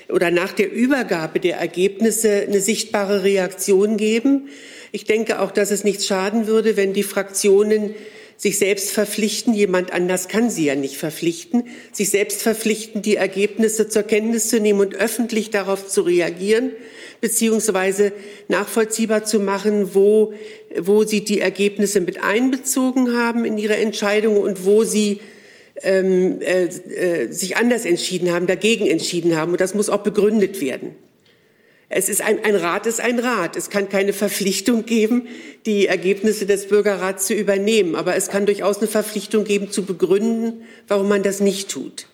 oder nach der Übergabe der Ergebnisse eine sichtbare Reaktion geben. Ich denke auch, dass es nichts schaden würde, wenn die Fraktionen sich selbst verpflichten, jemand anders kann sie ja nicht verpflichten, sich selbst verpflichten, die Ergebnisse zur Kenntnis zu nehmen und öffentlich darauf zu reagieren, beziehungsweise nachvollziehbar zu machen, wo, wo sie die Ergebnisse mit einbezogen haben in ihre Entscheidung und wo sie ähm, äh, äh, sich anders entschieden haben, dagegen entschieden haben. Und das muss auch begründet werden. Es ist ein, ein Rat ist ein Rat. Es kann keine Verpflichtung geben, die Ergebnisse des Bürgerrats zu übernehmen. Aber es kann durchaus eine Verpflichtung geben, zu begründen, warum man das nicht tut.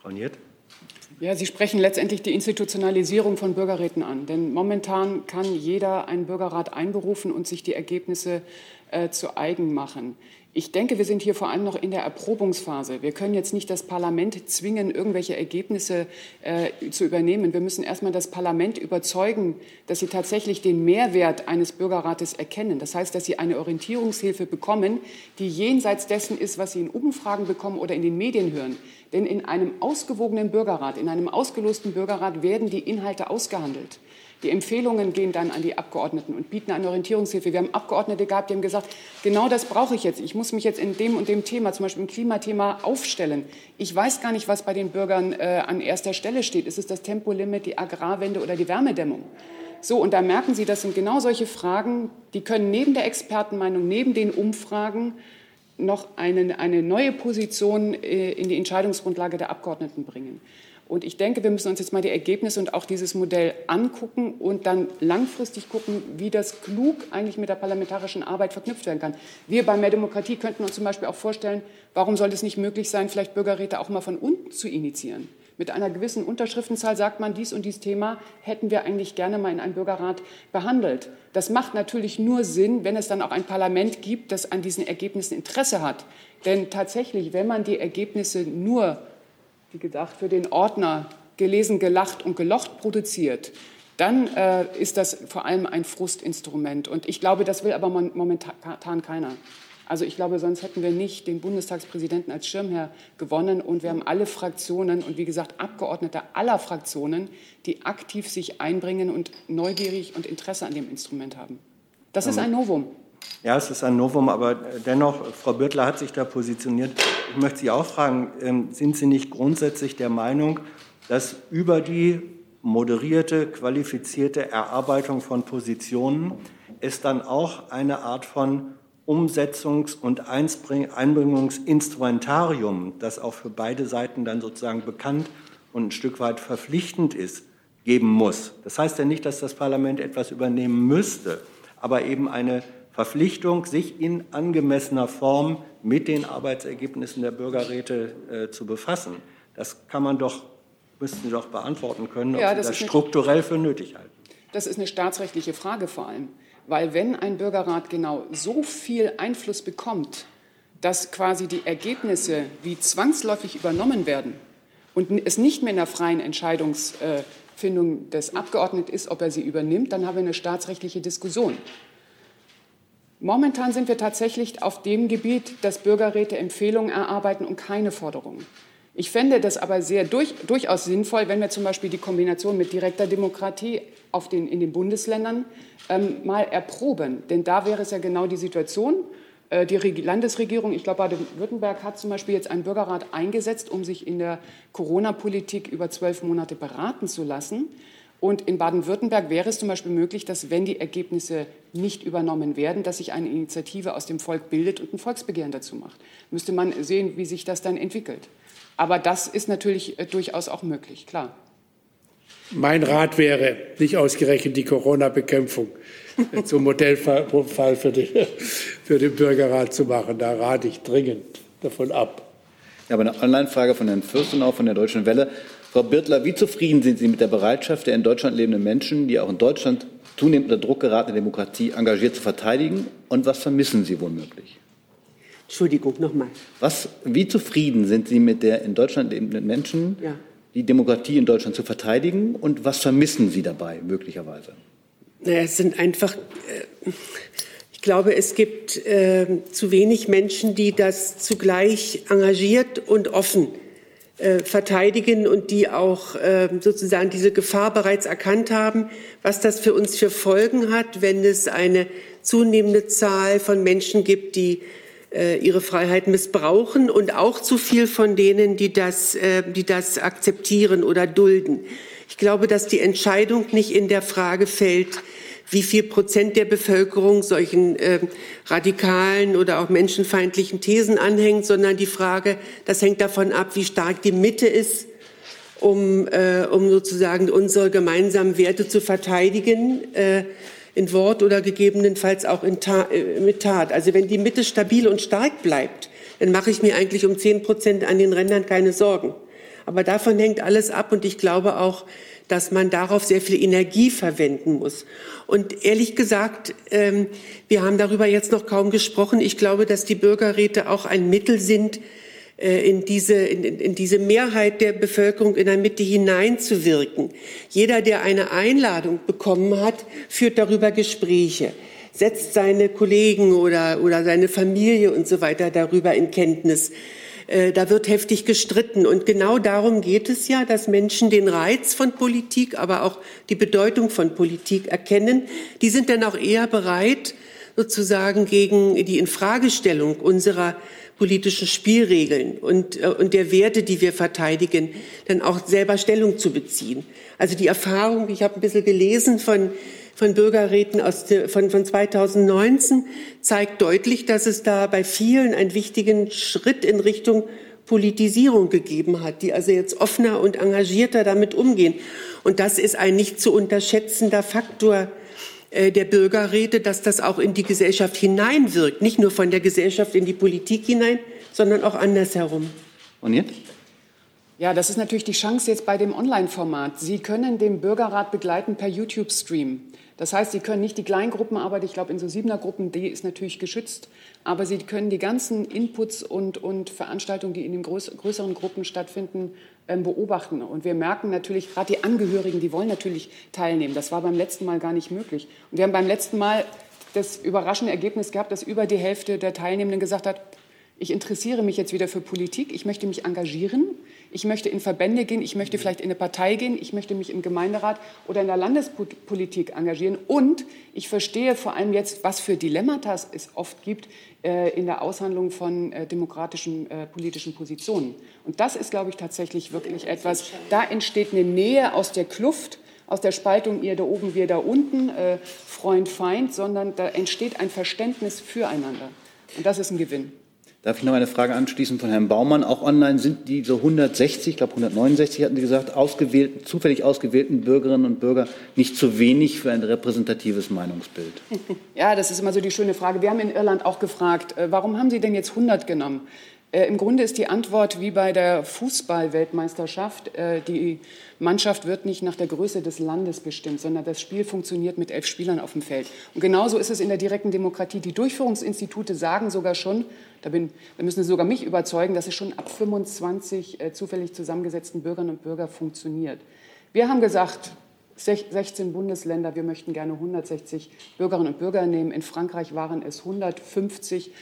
Frau Niert? Ja, Sie sprechen letztendlich die Institutionalisierung von Bürgerräten an. Denn momentan kann jeder einen Bürgerrat einberufen und sich die Ergebnisse äh, zu eigen machen. Ich denke, wir sind hier vor allem noch in der Erprobungsphase. Wir können jetzt nicht das Parlament zwingen, irgendwelche Ergebnisse äh, zu übernehmen. Wir müssen erstmal das Parlament überzeugen, dass sie tatsächlich den Mehrwert eines Bürgerrates erkennen. Das heißt, dass sie eine Orientierungshilfe bekommen, die jenseits dessen ist, was sie in Umfragen bekommen oder in den Medien hören. Denn in einem ausgewogenen Bürgerrat, in einem ausgelosten Bürgerrat werden die Inhalte ausgehandelt. Die Empfehlungen gehen dann an die Abgeordneten und bieten eine Orientierungshilfe. Wir haben Abgeordnete gehabt, die haben gesagt, genau das brauche ich jetzt. Ich muss mich jetzt in dem und dem Thema, zum Beispiel im Klimathema, aufstellen. Ich weiß gar nicht, was bei den Bürgern äh, an erster Stelle steht. Ist es das Tempolimit, die Agrarwende oder die Wärmedämmung? So, und da merken Sie, das sind genau solche Fragen, die können neben der Expertenmeinung, neben den Umfragen noch eine, eine neue Position äh, in die Entscheidungsgrundlage der Abgeordneten bringen. Und ich denke, wir müssen uns jetzt mal die Ergebnisse und auch dieses Modell angucken und dann langfristig gucken, wie das klug eigentlich mit der parlamentarischen Arbeit verknüpft werden kann. Wir bei Mehr Demokratie könnten uns zum Beispiel auch vorstellen, warum soll es nicht möglich sein, vielleicht Bürgerräte auch mal von unten zu initiieren? Mit einer gewissen Unterschriftenzahl sagt man, dies und dies Thema hätten wir eigentlich gerne mal in einem Bürgerrat behandelt. Das macht natürlich nur Sinn, wenn es dann auch ein Parlament gibt, das an diesen Ergebnissen Interesse hat. Denn tatsächlich, wenn man die Ergebnisse nur, wie gesagt, für den Ordner gelesen, gelacht und gelocht produziert, dann äh, ist das vor allem ein Frustinstrument. Und ich glaube, das will aber momentan keiner. Also ich glaube, sonst hätten wir nicht den Bundestagspräsidenten als Schirmherr gewonnen. Und wir haben alle Fraktionen und wie gesagt Abgeordnete aller Fraktionen, die aktiv sich einbringen und neugierig und Interesse an dem Instrument haben. Das ist ein Novum. Ja, es ist ein Novum, aber dennoch, Frau Birtler hat sich da positioniert. Ich möchte Sie auch fragen, ähm, sind Sie nicht grundsätzlich der Meinung, dass über die moderierte, qualifizierte Erarbeitung von Positionen es dann auch eine Art von Umsetzungs- und Einbringungsinstrumentarium, das auch für beide Seiten dann sozusagen bekannt und ein Stück weit verpflichtend ist, geben muss. Das heißt ja nicht, dass das Parlament etwas übernehmen müsste, aber eben eine Verpflichtung, sich in angemessener Form mit den Arbeitsergebnissen der Bürgerräte äh, zu befassen. Das kann man doch, müssten Sie doch beantworten können, ob ja, das Sie das strukturell für nötig halten. Das ist eine staatsrechtliche Frage vor allem. Weil wenn ein Bürgerrat genau so viel Einfluss bekommt, dass quasi die Ergebnisse wie zwangsläufig übernommen werden und es nicht mehr in der freien Entscheidungsfindung des Abgeordneten ist, ob er sie übernimmt, dann haben wir eine staatsrechtliche Diskussion. Momentan sind wir tatsächlich auf dem Gebiet, dass Bürgerräte Empfehlungen erarbeiten und keine Forderungen. Ich fände das aber sehr durch, durchaus sinnvoll, wenn wir zum Beispiel die Kombination mit direkter Demokratie auf den, in den Bundesländern ähm, mal erproben. Denn da wäre es ja genau die Situation. Äh, die Landesregierung, ich glaube, Baden-Württemberg hat zum Beispiel jetzt einen Bürgerrat eingesetzt, um sich in der Corona-Politik über zwölf Monate beraten zu lassen. Und in Baden-Württemberg wäre es zum Beispiel möglich, dass, wenn die Ergebnisse nicht übernommen werden, dass sich eine Initiative aus dem Volk bildet und ein Volksbegehren dazu macht. Müsste man sehen, wie sich das dann entwickelt. Aber das ist natürlich äh, durchaus auch möglich, klar. Mein Rat wäre, nicht ausgerechnet die Corona-Bekämpfung zum Modellfall für den, für den Bürgerrat zu machen. Da rate ich dringend davon ab. Ja, aber eine Online-Frage von Herrn Fürstenau von der Deutschen Welle. Frau Birtler, wie zufrieden sind Sie mit der Bereitschaft der in Deutschland lebenden Menschen, die auch in Deutschland zunehmend unter Druck geratene Demokratie engagiert zu verteidigen? Und was vermissen Sie womöglich? Entschuldigung, nochmal. Was, wie zufrieden sind Sie mit der in Deutschland lebenden Menschen, ja. die Demokratie in Deutschland zu verteidigen? Und was vermissen Sie dabei möglicherweise? Naja, es sind einfach, äh, ich glaube, es gibt äh, zu wenig Menschen, die das zugleich engagiert und offen verteidigen und die auch äh, sozusagen diese Gefahr bereits erkannt haben, was das für uns für Folgen hat, wenn es eine zunehmende Zahl von Menschen gibt, die äh, ihre Freiheit missbrauchen und auch zu viel von denen, die das, äh, die das akzeptieren oder dulden. Ich glaube, dass die Entscheidung nicht in der Frage fällt, wie viel Prozent der Bevölkerung solchen äh, radikalen oder auch menschenfeindlichen Thesen anhängt, sondern die Frage, das hängt davon ab, wie stark die Mitte ist, um, äh, um sozusagen unsere gemeinsamen Werte zu verteidigen. Äh, in Wort oder gegebenenfalls auch Ta äh, mit Tat. Also wenn die Mitte stabil und stark bleibt, dann mache ich mir eigentlich um zehn Prozent an den Rändern keine Sorgen. Aber davon hängt alles ab und ich glaube auch, dass man darauf sehr viel Energie verwenden muss. Und ehrlich gesagt, ähm, wir haben darüber jetzt noch kaum gesprochen. Ich glaube, dass die Bürgerräte auch ein Mittel sind, äh, in diese, in, in diese Mehrheit der Bevölkerung in der Mitte hineinzuwirken. Jeder, der eine Einladung bekommen hat, führt darüber Gespräche, setzt seine Kollegen oder, oder seine Familie und so weiter darüber in Kenntnis. Äh, da wird heftig gestritten. Und genau darum geht es ja, dass Menschen den Reiz von Politik, aber auch die Bedeutung von Politik erkennen. Die sind dann auch eher bereit, sozusagen gegen die Infragestellung unserer politischen Spielregeln und, äh, und der Werte, die wir verteidigen, dann auch selber Stellung zu beziehen. Also die Erfahrung, ich habe ein bisschen gelesen von, von Bürgerräten aus, von, von 2019, zeigt deutlich, dass es da bei vielen einen wichtigen Schritt in Richtung Politisierung gegeben hat, die also jetzt offener und engagierter damit umgehen. Und das ist ein nicht zu unterschätzender Faktor äh, der Bürgerräte, dass das auch in die Gesellschaft hineinwirkt, nicht nur von der Gesellschaft in die Politik hinein, sondern auch andersherum. Und jetzt? Ja, das ist natürlich die Chance jetzt bei dem Online-Format. Sie können den Bürgerrat begleiten per YouTube-Stream. Das heißt, Sie können nicht die Kleingruppenarbeit, ich glaube in so Siebener-Gruppen, die ist natürlich geschützt, aber Sie können die ganzen Inputs und, und Veranstaltungen, die in den größ größeren Gruppen stattfinden, ähm, beobachten. Und wir merken natürlich, gerade die Angehörigen, die wollen natürlich teilnehmen. Das war beim letzten Mal gar nicht möglich. Und wir haben beim letzten Mal das überraschende Ergebnis gehabt, dass über die Hälfte der Teilnehmenden gesagt hat, ich interessiere mich jetzt wieder für Politik, ich möchte mich engagieren, ich möchte in Verbände gehen, ich möchte vielleicht in eine Partei gehen, ich möchte mich im Gemeinderat oder in der Landespolitik engagieren und ich verstehe vor allem jetzt, was für Dilemmata es oft gibt äh, in der Aushandlung von äh, demokratischen äh, politischen Positionen. Und das ist, glaube ich, tatsächlich wirklich etwas, da entsteht eine Nähe aus der Kluft, aus der Spaltung ihr da oben, wir da unten, äh, Freund, Feind, sondern da entsteht ein Verständnis füreinander. Und das ist ein Gewinn. Darf ich noch eine Frage anschließen von Herrn Baumann? Auch online sind die so 160, ich glaube 169 hatten Sie gesagt, ausgewählten, zufällig ausgewählten Bürgerinnen und Bürger nicht zu wenig für ein repräsentatives Meinungsbild? Ja, das ist immer so die schöne Frage. Wir haben in Irland auch gefragt, äh, warum haben Sie denn jetzt 100 genommen? Äh, Im Grunde ist die Antwort wie bei der Fußball-Weltmeisterschaft. Äh, die Mannschaft wird nicht nach der Größe des Landes bestimmt, sondern das Spiel funktioniert mit elf Spielern auf dem Feld. Und genauso ist es in der direkten Demokratie. Die Durchführungsinstitute sagen sogar schon, da, bin, da müssen Sie sogar mich überzeugen, dass es schon ab 25 äh, zufällig zusammengesetzten Bürgerinnen und Bürgern funktioniert. Wir haben gesagt, 16 Bundesländer, wir möchten gerne 160 Bürgerinnen und Bürger nehmen. In Frankreich waren es 150.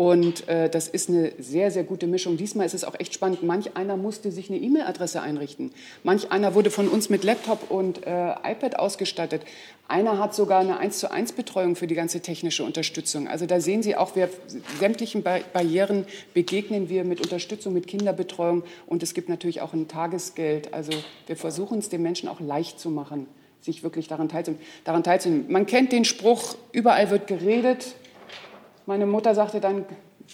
Und äh, das ist eine sehr, sehr gute Mischung. Diesmal ist es auch echt spannend. Manch einer musste sich eine E-Mail-Adresse einrichten. Manch einer wurde von uns mit Laptop und äh, iPad ausgestattet. Einer hat sogar eine 1 zu 1 Betreuung für die ganze technische Unterstützung. Also da sehen Sie auch, wir, sämtlichen Barrieren begegnen wir mit Unterstützung, mit Kinderbetreuung. Und es gibt natürlich auch ein Tagesgeld. Also wir versuchen es den Menschen auch leicht zu machen, sich wirklich daran teilzunehmen. Daran teilzunehmen. Man kennt den Spruch, überall wird geredet, meine Mutter sagte dann,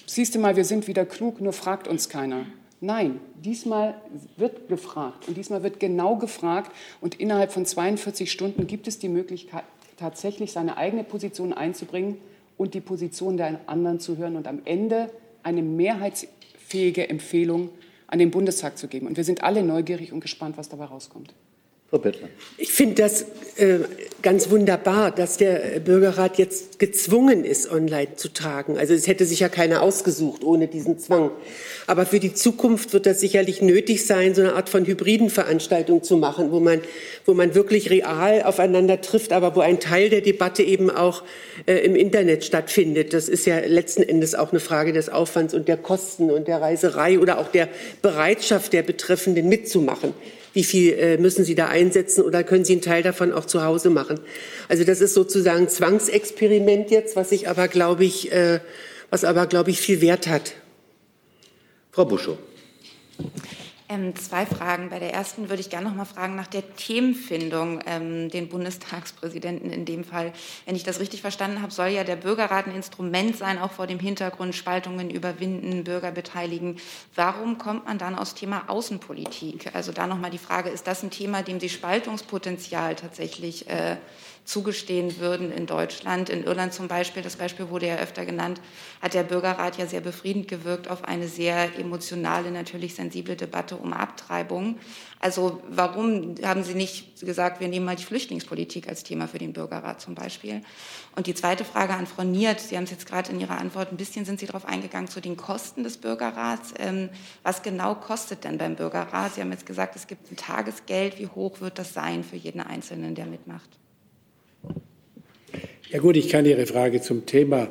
siehst du mal, wir sind wieder klug, nur fragt uns keiner. Nein, diesmal wird gefragt und diesmal wird genau gefragt und innerhalb von 42 Stunden gibt es die Möglichkeit, tatsächlich seine eigene Position einzubringen und die Position der anderen zu hören und am Ende eine mehrheitsfähige Empfehlung an den Bundestag zu geben. Und wir sind alle neugierig und gespannt, was dabei rauskommt. Frau Bettler. Ich finde das äh, ganz wunderbar, dass der Bürgerrat jetzt gezwungen ist, online zu tagen. Also es hätte sich ja keiner ausgesucht ohne diesen Zwang. Aber für die Zukunft wird das sicherlich nötig sein, so eine Art von hybriden Veranstaltung zu machen, wo man, wo man wirklich real aufeinander trifft, aber wo ein Teil der Debatte eben auch äh, im Internet stattfindet. Das ist ja letzten Endes auch eine Frage des Aufwands und der Kosten und der Reiserei oder auch der Bereitschaft der Betreffenden mitzumachen wie viel äh, müssen Sie da einsetzen oder können Sie einen Teil davon auch zu Hause machen. Also das ist sozusagen Zwangsexperiment jetzt, was ich aber, glaube ich, äh, was aber, glaube ich, viel Wert hat. Frau Buschow. Ähm, zwei Fragen. Bei der ersten würde ich gerne noch mal fragen nach der Themenfindung, ähm, den Bundestagspräsidenten in dem Fall. Wenn ich das richtig verstanden habe, soll ja der Bürgerrat ein Instrument sein, auch vor dem Hintergrund Spaltungen überwinden, Bürger beteiligen. Warum kommt man dann aus Thema Außenpolitik? Also da noch mal die Frage, ist das ein Thema, dem Sie Spaltungspotenzial tatsächlich äh, zugestehen würden in Deutschland. In Irland zum Beispiel, das Beispiel wurde ja öfter genannt, hat der Bürgerrat ja sehr befriedend gewirkt auf eine sehr emotionale, natürlich sensible Debatte um Abtreibung. Also warum haben Sie nicht gesagt, wir nehmen mal die Flüchtlingspolitik als Thema für den Bürgerrat zum Beispiel? Und die zweite Frage an Frau Niert, Sie haben es jetzt gerade in Ihrer Antwort ein bisschen sind Sie darauf eingegangen zu den Kosten des Bürgerrats. Ähm, was genau kostet denn beim Bürgerrat? Sie haben jetzt gesagt, es gibt ein Tagesgeld. Wie hoch wird das sein für jeden Einzelnen, der mitmacht? Ja gut, ich kann Ihre Frage zum Thema,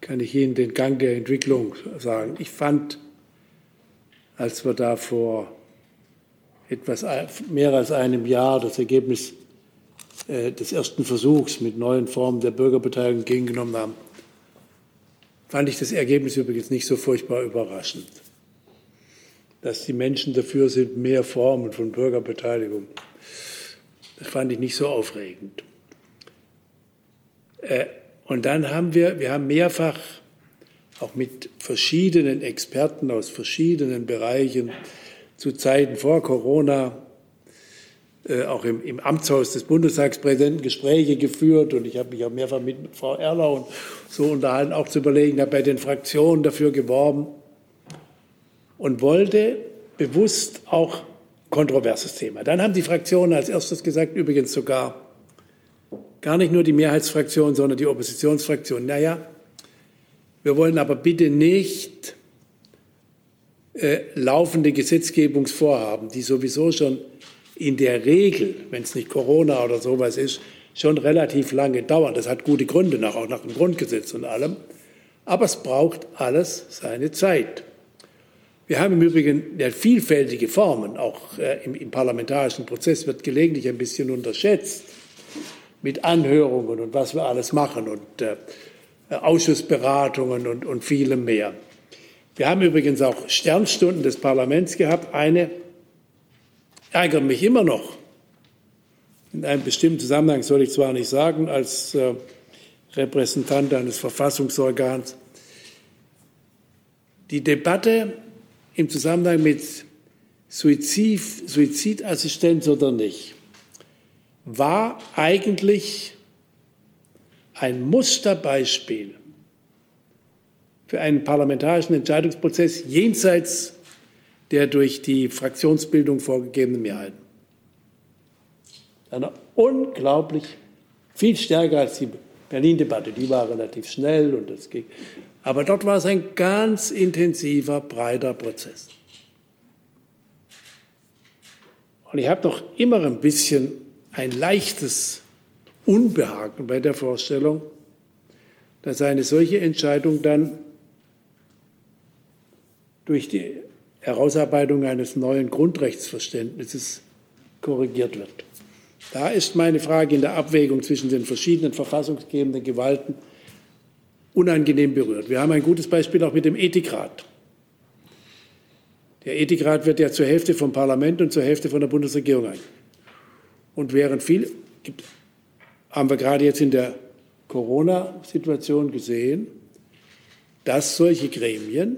kann ich Ihnen den Gang der Entwicklung sagen. Ich fand, als wir da vor etwas mehr als einem Jahr das Ergebnis äh, des ersten Versuchs mit neuen Formen der Bürgerbeteiligung entgegengenommen haben, fand ich das Ergebnis übrigens nicht so furchtbar überraschend. Dass die Menschen dafür sind, mehr Formen von Bürgerbeteiligung. Das fand ich nicht so aufregend. Äh, und dann haben wir, wir haben mehrfach auch mit verschiedenen Experten aus verschiedenen Bereichen zu Zeiten vor Corona, äh, auch im, im, Amtshaus des Bundestagspräsidenten Gespräche geführt und ich habe mich auch mehrfach mit, Frau Erler und so unterhalten, auch zu überlegen, habe bei den Fraktionen dafür geworben und wollte bewusst auch kontroverses Thema. Dann haben die Fraktionen als erstes gesagt, übrigens sogar gar nicht nur die Mehrheitsfraktion, sondern die Oppositionsfraktion. Naja, wir wollen aber bitte nicht äh, laufende Gesetzgebungsvorhaben, die sowieso schon in der Regel, wenn es nicht Corona oder sowas ist, schon relativ lange dauern. Das hat gute Gründe, auch nach dem Grundgesetz und allem. Aber es braucht alles seine Zeit. Wir haben im Übrigen ja, vielfältige Formen, auch äh, im, im, parlamentarischen Prozess wird gelegentlich ein bisschen unterschätzt, mit Anhörungen und was wir alles machen und äh, Ausschussberatungen und, und vielem mehr. Wir haben übrigens auch Sternstunden des Parlaments gehabt. Eine ärgert mich immer noch. In einem bestimmten Zusammenhang soll ich zwar nicht sagen, als äh, Repräsentant eines Verfassungsorgans. Die Debatte im Zusammenhang mit Suizid, Suizidassistenz oder nicht war eigentlich ein Musterbeispiel für einen parlamentarischen Entscheidungsprozess jenseits der durch die Fraktionsbildung vorgegebenen Mehrheiten. Eine unglaublich viel stärker als die Berlin-Debatte. Die war relativ schnell und das ging. Aber dort war es ein ganz intensiver, breiter Prozess. Und ich habe doch immer ein bisschen ein leichtes Unbehagen bei der Vorstellung, dass eine solche Entscheidung dann durch die Herausarbeitung eines neuen Grundrechtsverständnisses korrigiert wird. Da ist meine Frage in der Abwägung zwischen den verschiedenen verfassungsgebenden Gewalten unangenehm berührt. Wir haben ein gutes Beispiel auch mit dem Ethikrat. Der Ethikrat wird ja zur Hälfte vom Parlament und zur Hälfte von der Bundesregierung ein. Und während viel, haben wir gerade jetzt in der Corona-Situation gesehen, dass solche Gremien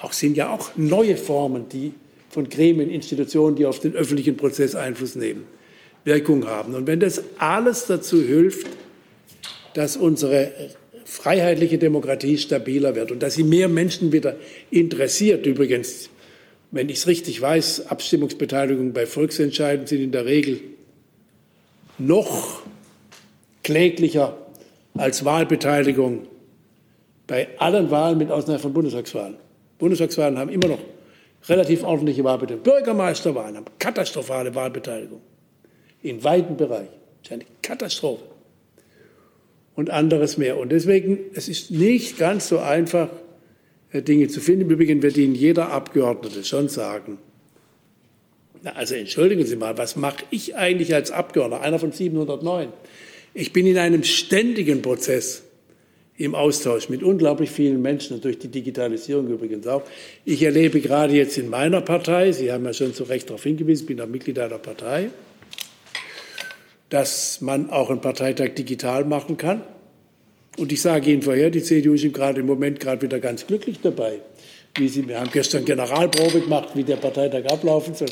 auch sind ja auch neue Formen, die von Gremien, Institutionen, die auf den öffentlichen Prozess Einfluss nehmen, Wirkung haben. Und wenn das alles dazu hilft, dass unsere freiheitliche Demokratie stabiler wird und dass sie mehr Menschen wieder interessiert, übrigens, wenn ich es richtig weiß, Abstimmungsbeteiligung bei Volksentscheiden sind in der Regel noch kläglicher als Wahlbeteiligung bei allen Wahlen mit Ausnahme von Bundestagswahlen. Bundestagswahlen haben immer noch relativ ordentliche Wahlbeteiligung. Bürgermeisterwahlen haben katastrophale Wahlbeteiligung in weiten Bereichen. Das ist eine Katastrophe. Und anderes mehr. Und deswegen, es ist nicht ganz so einfach, äh, Dinge zu finden. Im Übrigen wird Ihnen jeder Abgeordnete schon sagen, na, also entschuldigen Sie mal, was mache ich eigentlich als Abgeordneter, einer von 709? Ich bin in einem ständigen Prozess im Austausch mit unglaublich vielen Menschen und durch die Digitalisierung übrigens auch. Ich erlebe gerade jetzt in meiner Partei, Sie haben ja schon zu Recht darauf hingewiesen, ich bin auch Mitglied einer Partei, dass man auch einen Parteitag digital machen kann. Und ich sage Ihnen vorher, die CDU ist gerade im Moment gerade wieder ganz glücklich dabei. Wie sie, wir haben gestern Generalprobe gemacht, wie der Parteitag ablaufen soll.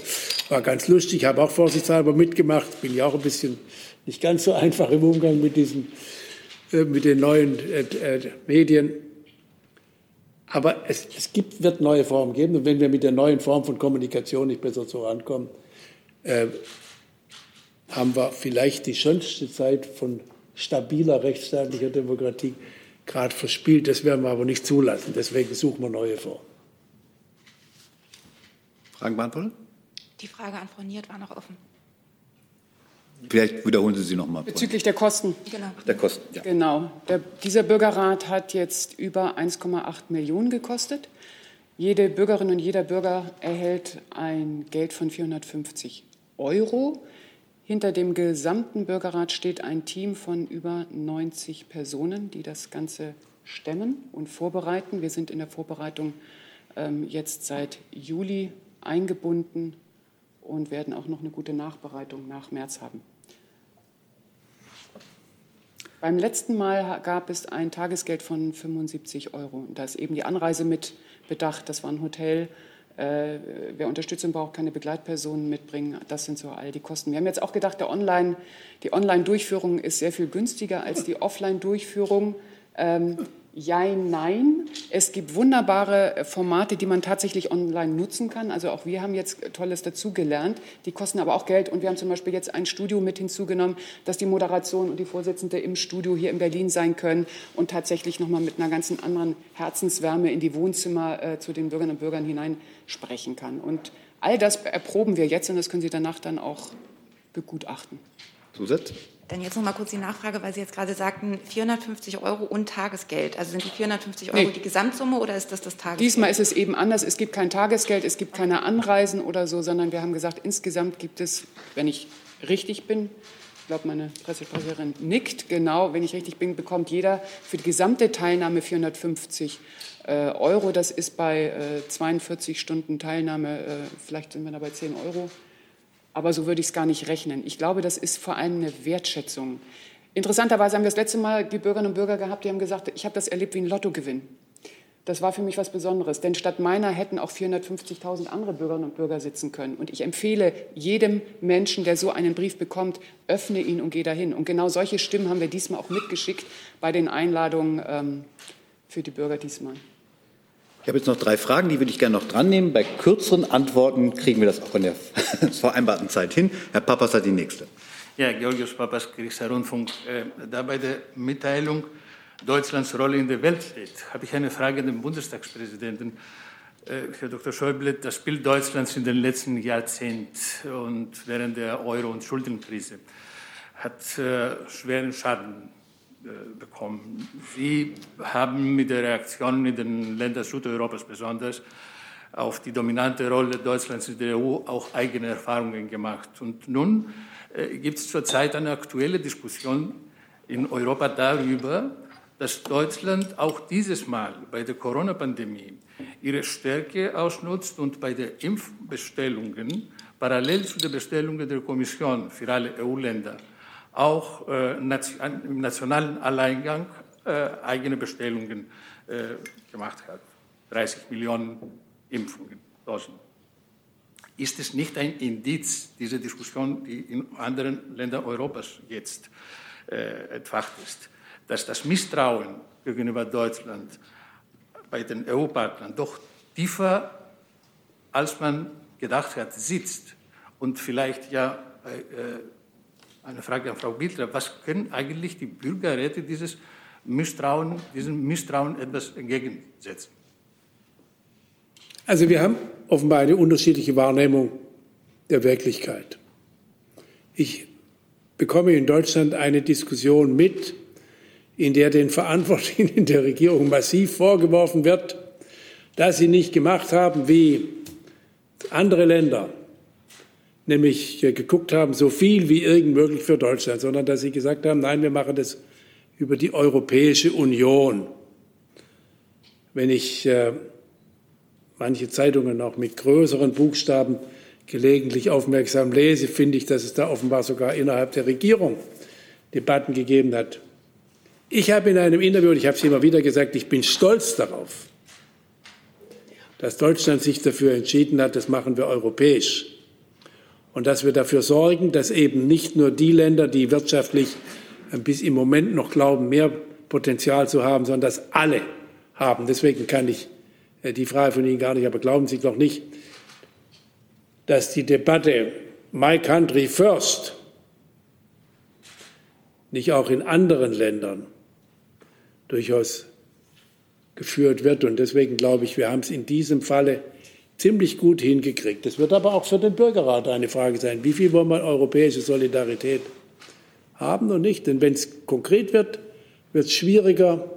War ganz lustig, habe auch vorsichtshalber mitgemacht. Bin ja auch ein bisschen nicht ganz so einfach im Umgang mit diesen äh, mit den neuen äh, äh, Medien. Aber es, es gibt, wird neue Formen geben. Und wenn wir mit der neuen Form von Kommunikation nicht besser vorankommen, äh, haben wir vielleicht die schönste Zeit von stabiler rechtsstaatlicher Demokratie gerade verspielt. Das werden wir aber nicht zulassen. Deswegen suchen wir neue Formen. Fragen beantworten? Die Frage an Frau Niert war noch offen. Vielleicht wiederholen Sie sie noch mal. Bezüglich der Kosten. Genau. Der Kosten, ja. Genau. Der, dieser Bürgerrat hat jetzt über 1,8 Millionen gekostet. Jede Bürgerin und jeder Bürger erhält ein Geld von 450 Euro. Hinter dem gesamten Bürgerrat steht ein Team von über 90 Personen, die das Ganze stemmen und vorbereiten. Wir sind in der Vorbereitung ähm, jetzt seit Juli eingebunden und werden auch noch eine gute Nachbereitung nach März haben. Beim letzten Mal gab es ein Tagesgeld von 75 Euro. Da ist eben die Anreise mit bedacht. Das war ein Hotel. Äh, wer Unterstützung braucht, kann eine Begleitperson mitbringen. Das sind so all die Kosten. Wir haben jetzt auch gedacht, Online, die Online-Durchführung ist sehr viel günstiger als die Offline-Durchführung. Ähm, Jein, nein. Es gibt wunderbare Formate, die man tatsächlich online nutzen kann. Also auch wir haben jetzt Tolles dazugelernt. Die kosten aber auch Geld. Und wir haben zum Beispiel jetzt ein Studio mit hinzugenommen, dass die Moderation und die Vorsitzende im Studio hier in Berlin sein können und tatsächlich nochmal mit einer ganzen anderen Herzenswärme in die Wohnzimmer äh, zu den Bürgerinnen und Bürgern hinein sprechen kann. Und all das erproben wir jetzt und das können Sie danach dann auch begutachten. Zusatz? Dann jetzt noch mal kurz die Nachfrage, weil Sie jetzt gerade sagten, 450 Euro und Tagesgeld. Also sind die 450 Euro Nee. die Gesamtsumme oder ist das das Tagesgeld? Diesmal ist es eben anders. Es gibt kein Tagesgeld, es gibt keine Anreisen oder so, sondern wir haben gesagt, insgesamt gibt es, wenn ich richtig bin, ich glaube, meine Pressesprecherin nickt, genau, wenn ich richtig bin, bekommt jeder für die gesamte Teilnahme 450 äh, Euro. Das ist bei äh, 42 Stunden Teilnahme, äh, vielleicht sind wir da bei 10 Euro. Aber so würde ich es gar nicht rechnen. Ich glaube, das ist vor allem eine Wertschätzung. Interessanterweise haben wir das letzte Mal die Bürgerinnen und Bürger gehabt, die haben gesagt, ich habe das erlebt wie ein Lottogewinn. Das war für mich was Besonderes, denn statt meiner hätten auch 450.000 andere Bürgerinnen und Bürger sitzen können. Und ich empfehle jedem Menschen, der so einen Brief bekommt, öffne ihn und geh dahin. Und genau solche Stimmen haben wir diesmal auch mitgeschickt bei den Einladungen ähm, für die Bürger diesmal. Ich habe jetzt noch drei Fragen, die würde ich gerne noch dran nehmen. Bei kürzeren Antworten kriegen wir das auch in der vereinbarten Zeit hin. Herr Papas hat die nächste. Ja, Georgios Papas, Griechischer Rundfunk. Äh, Da bei der Mitteilung Deutschlands Rolle in der Welt steht, habe ich eine Frage an den Bundestagspräsidenten. Äh, Herr Dr. Schäuble, das Bild Deutschlands in den letzten Jahrzehnten und während der Euro- und Schuldenkrise hat äh, schweren Schaden bekommen. Sie haben mit der Reaktion in den Ländern Südeuropas besonders auf die dominante Rolle Deutschlands in der EU auch eigene Erfahrungen gemacht. Und nun äh, gibt es zurzeit eine aktuelle Diskussion in Europa darüber, dass Deutschland auch dieses Mal bei der Corona-Pandemie ihre Stärke ausnutzt und bei den Impfbestellungen parallel zu den Bestellungen der Kommission für alle EU-Länder auch äh, im nationalen Alleingang äh, eigene Bestellungen äh, gemacht hat. 30 Millionen Impfungen, Dosen. Ist es nicht ein Indiz, diese Diskussion, die in anderen Ländern Europas jetzt entfacht ist, dass das Misstrauen gegenüber Deutschland bei den EU-Partnern doch tiefer, als man gedacht hat, sitzt? Und vielleicht ja eine Frage an Frau Bildler. Was können eigentlich die Bürgerräte dieses Misstrauen, diesem Misstrauen etwas entgegensetzen? Also wir haben offenbar eine unterschiedliche Wahrnehmung der Wirklichkeit. Ich bekomme in Deutschland eine Diskussion mit, in der den Verantwortlichen in der Regierung massiv vorgeworfen wird, dass sie nicht gemacht haben, wie andere Länder, nämlich geguckt haben, so viel wie irgend möglich für Deutschland, sondern dass sie gesagt haben, nein, wir machen das über die Europäische Union. Wenn ich äh, manche Zeitungen auch mit größeren Buchstaben gelegentlich aufmerksam lese, finde ich, dass es da offenbar sogar innerhalb der Regierung Debatten gegeben hat. Ich habe in einem Interview, und ich habe es immer wieder gesagt, ich bin stolz darauf, dass Deutschland sich dafür entschieden hat, das machen wir europäisch. Und dass wir dafür sorgen, dass eben nicht nur die Länder, die wirtschaftlich bis im Moment noch glauben, mehr Potenzial zu haben, sondern dass alle haben. Deswegen kann ich äh, die Frage von Ihnen gar nicht, aber glauben Sie doch nicht, dass die Debatte My Country First nicht auch in anderen Ländern durchaus geführt wird. Und deswegen glaube ich, wir haben es in diesem Falle ziemlich gut hingekriegt. Es wird aber auch für den Bürgerrat eine Frage sein, wie viel wollen wir europäische Solidarität haben und nicht. Denn wenn es konkret wird, wird es schwieriger.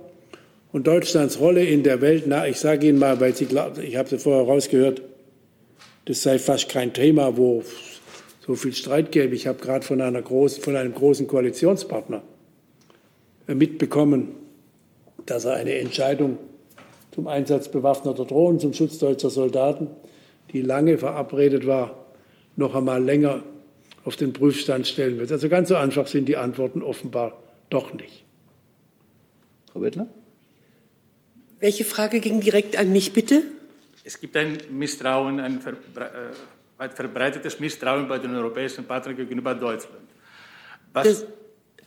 Und Deutschlands Rolle in der Welt, na, ich sage Ihnen mal, weil Sie glauben, ich habe Sie vorher rausgehört, das sei fast kein Thema, wo so viel Streit gäbe. Ich habe gerade von, einer großen, von einem großen Koalitionspartner mitbekommen, dass er eine Entscheidung zum Einsatz bewaffneter Drohnen zum Schutz deutscher Soldaten, die lange verabredet war, noch einmal länger auf den Prüfstand stellen wird. Also ganz so einfach sind die Antworten offenbar doch nicht. Frau Wittler? Welche Frage ging direkt an mich, bitte? Es gibt ein Misstrauen, ein verbre äh, weit verbreitetes Misstrauen bei den europäischen Partnern gegenüber Deutschland. Was, Das,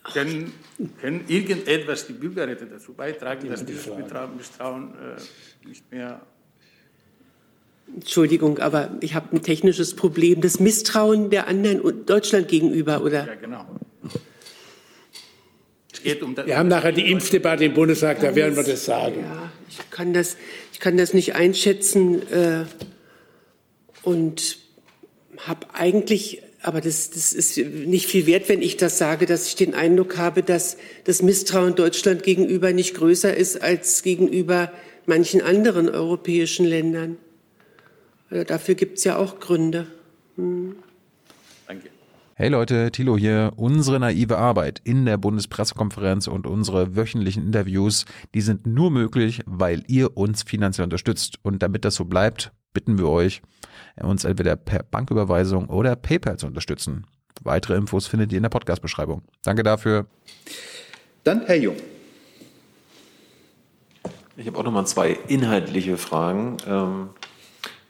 können, können irgendetwas die Bürgerräte dazu beitragen, dass dieses Misstrauen, Misstrauen äh, nicht mehr Entschuldigung, aber ich habe ein technisches Problem. Das Misstrauen der anderen und Deutschland gegenüber, oder? Ja, genau. Es geht um das Wir haben nachher die Impfdebatte im Bundestag, da werden wir das sagen. Ja, ich kann das, ich kann das nicht einschätzen äh, und habe eigentlich, aber das, das ist nicht viel wert, wenn ich das sage, dass ich den Eindruck habe, dass das Misstrauen Deutschland gegenüber nicht größer ist als gegenüber manchen anderen europäischen Ländern. Also dafür gibt es ja auch Gründe. Hm. Danke. Hey Leute, Thilo hier. Unsere naive Arbeit in der Bundespressekonferenz und unsere wöchentlichen Interviews, die sind nur möglich, weil ihr uns finanziell unterstützt. Und damit das so bleibt, bitten wir euch, uns entweder per Banküberweisung oder PayPal zu unterstützen. Weitere Infos findet ihr in der Podcast-Beschreibung. Danke dafür. Dann Herr Jung. Ich habe auch noch mal zwei inhaltliche Fragen. Ähm,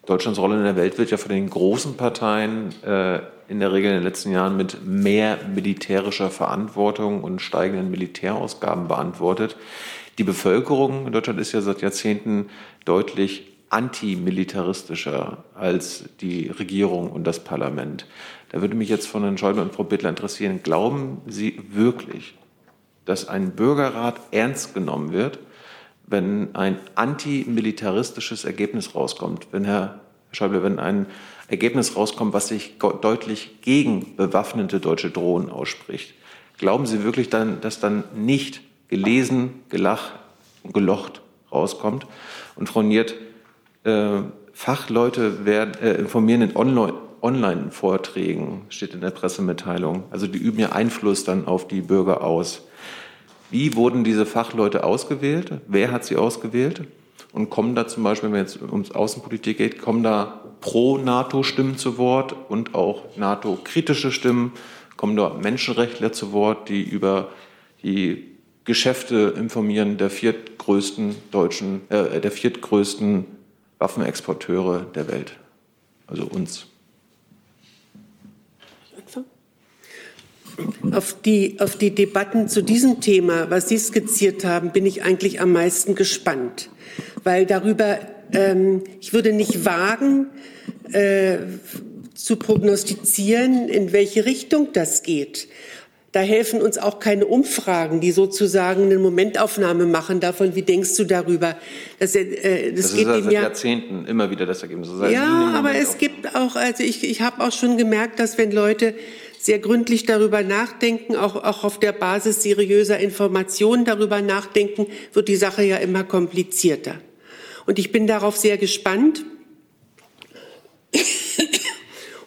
Deutschlands Rolle in der Welt wird ja von den großen Parteien äh, in der Regel in den letzten Jahren mit mehr militärischer Verantwortung und steigenden Militärausgaben beantwortet. Die Bevölkerung in Deutschland ist ja seit Jahrzehnten deutlich antimilitaristischer als die Regierung und das Parlament. Da würde mich jetzt von Herrn Schäuble und Frau Bittler interessieren, glauben Sie wirklich, dass ein Bürgerrat ernst genommen wird, wenn ein antimilitaristisches Ergebnis rauskommt, wenn Herr Schäuble, wenn ein Ergebnis rauskommt, was sich deutlich gegen bewaffnete deutsche Drohnen ausspricht. Glauben Sie wirklich dann, dass dann nicht gelesen, gelacht und gelocht rauskommt? Und Frau Niert, Fachleute werden, äh, informieren in Online-Vorträgen, steht in der Pressemitteilung. Also die üben ja Einfluss dann auf die Bürger aus. Wie wurden diese Fachleute ausgewählt? Wer hat sie ausgewählt? Und kommen da zum Beispiel, wenn es um Außenpolitik geht, kommen da Pro-NATO-Stimmen zu Wort und auch NATO-kritische Stimmen? Kommen da Menschenrechtler zu Wort, die über die Geschäfte informieren der viertgrößten deutschen, äh, der viertgrößten Waffenexporteure der Welt? Also uns. Auf die, auf die Debatten zu diesem Thema, was Sie skizziert haben, bin ich eigentlich am meisten gespannt, weil darüber, ähm, ich würde nicht wagen, äh, zu prognostizieren, in welche Richtung das geht. Da helfen uns auch keine Umfragen, die sozusagen eine Momentaufnahme machen davon, wie denkst du darüber. Das, äh, das, das geht ist seit Jahrzehnten immer wieder das Ergebnis. Das ja, aber es gibt auch, also ich, ich habe auch schon gemerkt, dass wenn Leute sehr gründlich darüber nachdenken, auch, auch auf der Basis seriöser Informationen darüber nachdenken, wird die Sache ja immer komplizierter. Und ich bin darauf sehr gespannt.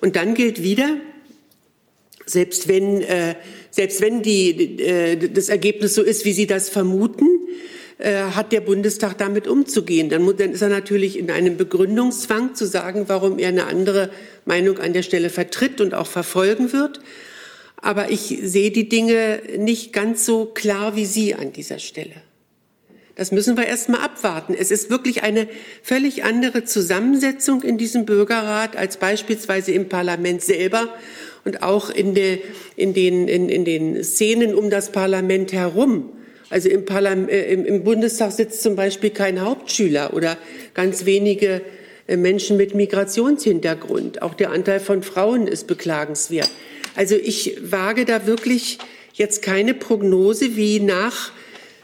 Und dann gilt wieder, selbst wenn, äh, selbst wenn die, äh, das Ergebnis so ist, wie Sie das vermuten, äh, hat der Bundestag damit umzugehen. Dann, dann ist er natürlich in einem Begründungszwang zu sagen, warum er eine andere Meinung an der Stelle vertritt und auch verfolgen wird. Aber ich sehe die Dinge nicht ganz so klar wie Sie an dieser Stelle. Das müssen wir erst mal abwarten. Es ist wirklich eine völlig andere Zusammensetzung in diesem Bürgerrat als beispielsweise im Parlament selber und auch in, de, in, den, in, in den Szenen um das Parlament herum. Also im, Parlament, äh, im, im Bundestag sitzt zum Beispiel kein Hauptschüler oder ganz wenige äh, Menschen mit Migrationshintergrund. Auch der Anteil von Frauen ist beklagenswert. Also ich wage da wirklich jetzt keine Prognose, wie nach,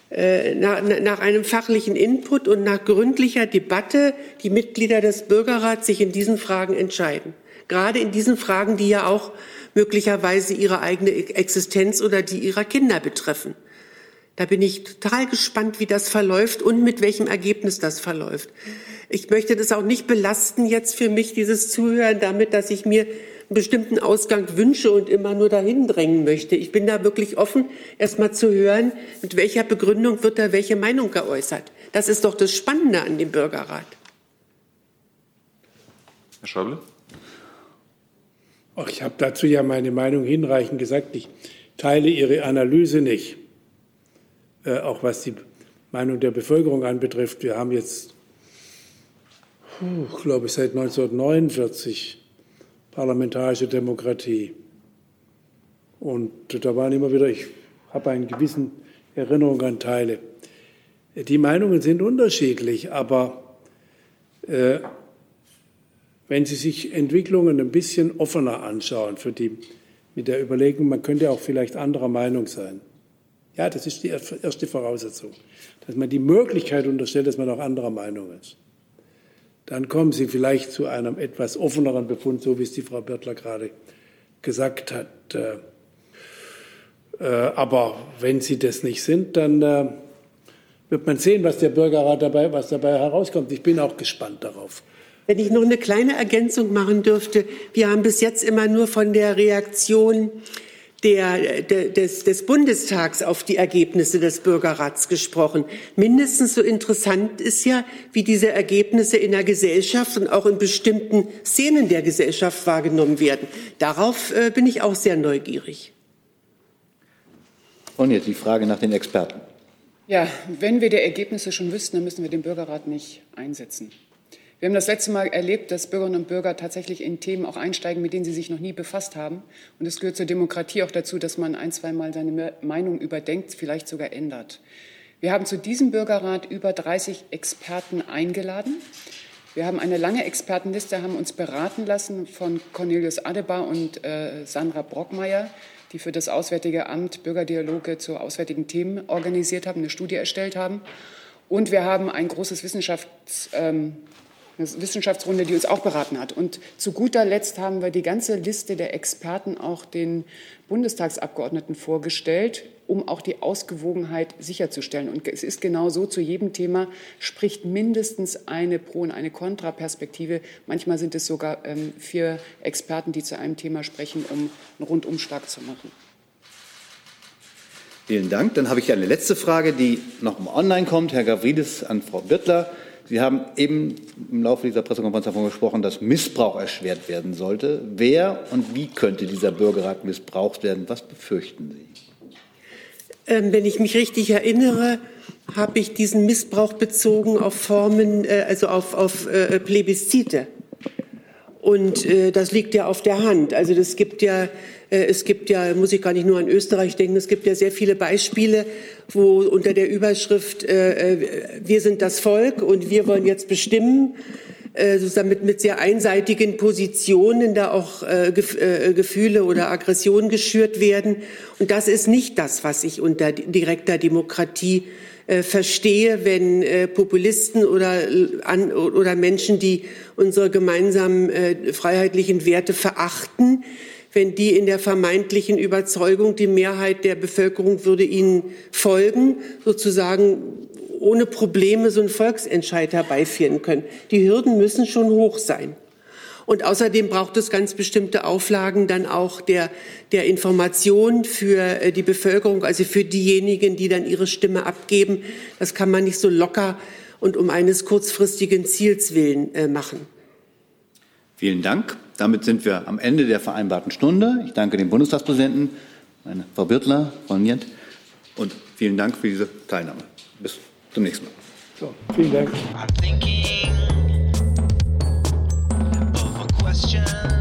äh, nach, nach einem fachlichen Input und nach gründlicher Debatte die Mitglieder des Bürgerrats sich in diesen Fragen entscheiden. Gerade in diesen Fragen, die ja auch möglicherweise ihre eigene Existenz oder die ihrer Kinder betreffen. Da bin ich total gespannt, wie das verläuft und mit welchem Ergebnis das verläuft. Ich möchte das auch nicht belasten jetzt für mich, dieses Zuhören damit, dass ich mir einen bestimmten Ausgang wünsche und immer nur dahin drängen möchte. Ich bin da wirklich offen, erst mal zu hören, mit welcher Begründung wird da welche Meinung geäußert. Das ist doch das Spannende an dem Bürgerrat. Herr Schäuble? Ach, ich habe dazu ja meine Meinung hinreichend gesagt. Ich teile Ihre Analyse nicht. Äh, auch was die Meinung der Bevölkerung anbetrifft. Wir haben jetzt, glaube ich, seit 1949 parlamentarische Demokratie. Und da waren immer wieder, ich habe einen gewissen Erinnerung an Teile. Die Meinungen sind unterschiedlich, aber äh, wenn Sie sich Entwicklungen ein bisschen offener anschauen, für die, mit der Überlegung, man könnte auch vielleicht anderer Meinung sein. Ja, das ist die erste Voraussetzung, dass man die Möglichkeit unterstellt, dass man auch anderer Meinung ist. Dann kommen Sie vielleicht zu einem etwas offeneren Befund, so wie es die Frau Birtler gerade gesagt hat. Äh, äh, aber wenn Sie das nicht sind, dann äh, wird man sehen, was der Bürgerrat dabei, was dabei herauskommt. Ich bin auch gespannt darauf. Wenn ich noch eine kleine Ergänzung machen dürfte. Wir haben bis jetzt immer nur von der Reaktion der, der, des, des Bundestags auf die Ergebnisse des Bürgerrats gesprochen. Mindestens so interessant ist ja, wie diese Ergebnisse in der Gesellschaft und auch in bestimmten Szenen der Gesellschaft wahrgenommen werden. Darauf äh, bin ich auch sehr neugierig. Und jetzt die Frage nach den Experten. Ja, wenn wir die Ergebnisse schon wüssten, dann müssen wir den Bürgerrat nicht einsetzen. Wir haben das letzte Mal erlebt, dass Bürgerinnen und Bürger tatsächlich in Themen auch einsteigen, mit denen sie sich noch nie befasst haben. Und es gehört zur Demokratie auch dazu, dass man ein, zwei Mal seine Meinung überdenkt, vielleicht sogar ändert. Wir haben zu diesem Bürgerrat über 30 Experten eingeladen. Wir haben eine lange Expertenliste, haben uns beraten lassen von Cornelius Adebar und äh, Sandra Brockmeier die für das Auswärtige Amt Bürgerdialoge zu auswärtigen Themen organisiert haben, eine Studie erstellt haben. Und wir haben ein großes Wissenschafts, ähm, eine Wissenschaftsrunde, die uns auch beraten hat. Und zu guter Letzt haben wir die ganze Liste der Experten auch den Bundestagsabgeordneten vorgestellt, um auch die Ausgewogenheit sicherzustellen. Und es ist genau so, zu jedem Thema spricht mindestens eine Pro- und eine Kontraperspektive. Manchmal sind es sogar ähm, vier Experten, die zu einem Thema sprechen, um einen Rundumschlag zu machen. Vielen Dank. Dann habe ich eine letzte Frage, die noch online kommt. Herr Gavridis an Frau Birtler. Sie haben eben im Laufe dieser Pressekonferenz davon gesprochen, dass Missbrauch erschwert werden sollte. Wer und wie könnte dieser Bürgerrat missbraucht werden? Was befürchten Sie? Ähm, wenn ich mich richtig erinnere, habe ich diesen Missbrauch bezogen auf Formen, äh, also auf, auf äh, Plebiszite. Und äh, das liegt ja auf der Hand. Also das gibt ja, äh, es gibt ja, muss ich gar nicht nur an Österreich denken, es gibt ja sehr viele Beispiele, wo unter der Überschrift äh, äh, Wir sind das Volk und wir wollen jetzt bestimmen, äh, sozusagen mit, mit sehr einseitigen Positionen da auch äh, Gefühle oder Aggressionen geschürt werden. Und das ist nicht das, was ich unter direkter Demokratie äh, verstehe, wenn äh, Populisten oder, an, oder Menschen, die unsere gemeinsamen äh, freiheitlichen Werte verachten, wenn die in der vermeintlichen Überzeugung, die Mehrheit der Bevölkerung würde ihnen folgen, sozusagen ohne Probleme so einen Volksentscheid herbeiführen können. Die Hürden müssen schon hoch sein. Und außerdem braucht es ganz bestimmte Auflagen dann auch der, der Information für äh, die Bevölkerung, also für diejenigen, die dann ihre Stimme abgeben. Das kann man nicht so locker und um eines kurzfristigen Ziels willen äh, machen. Vielen Dank. Damit sind wir am Ende der vereinbarten Stunde. Ich danke dem Bundestagspräsidenten, meine Frau Birtler, Frau Nient, und vielen Dank für diese Teilnahme. Bis zum nächsten Mal. So, vielen Dank. questions.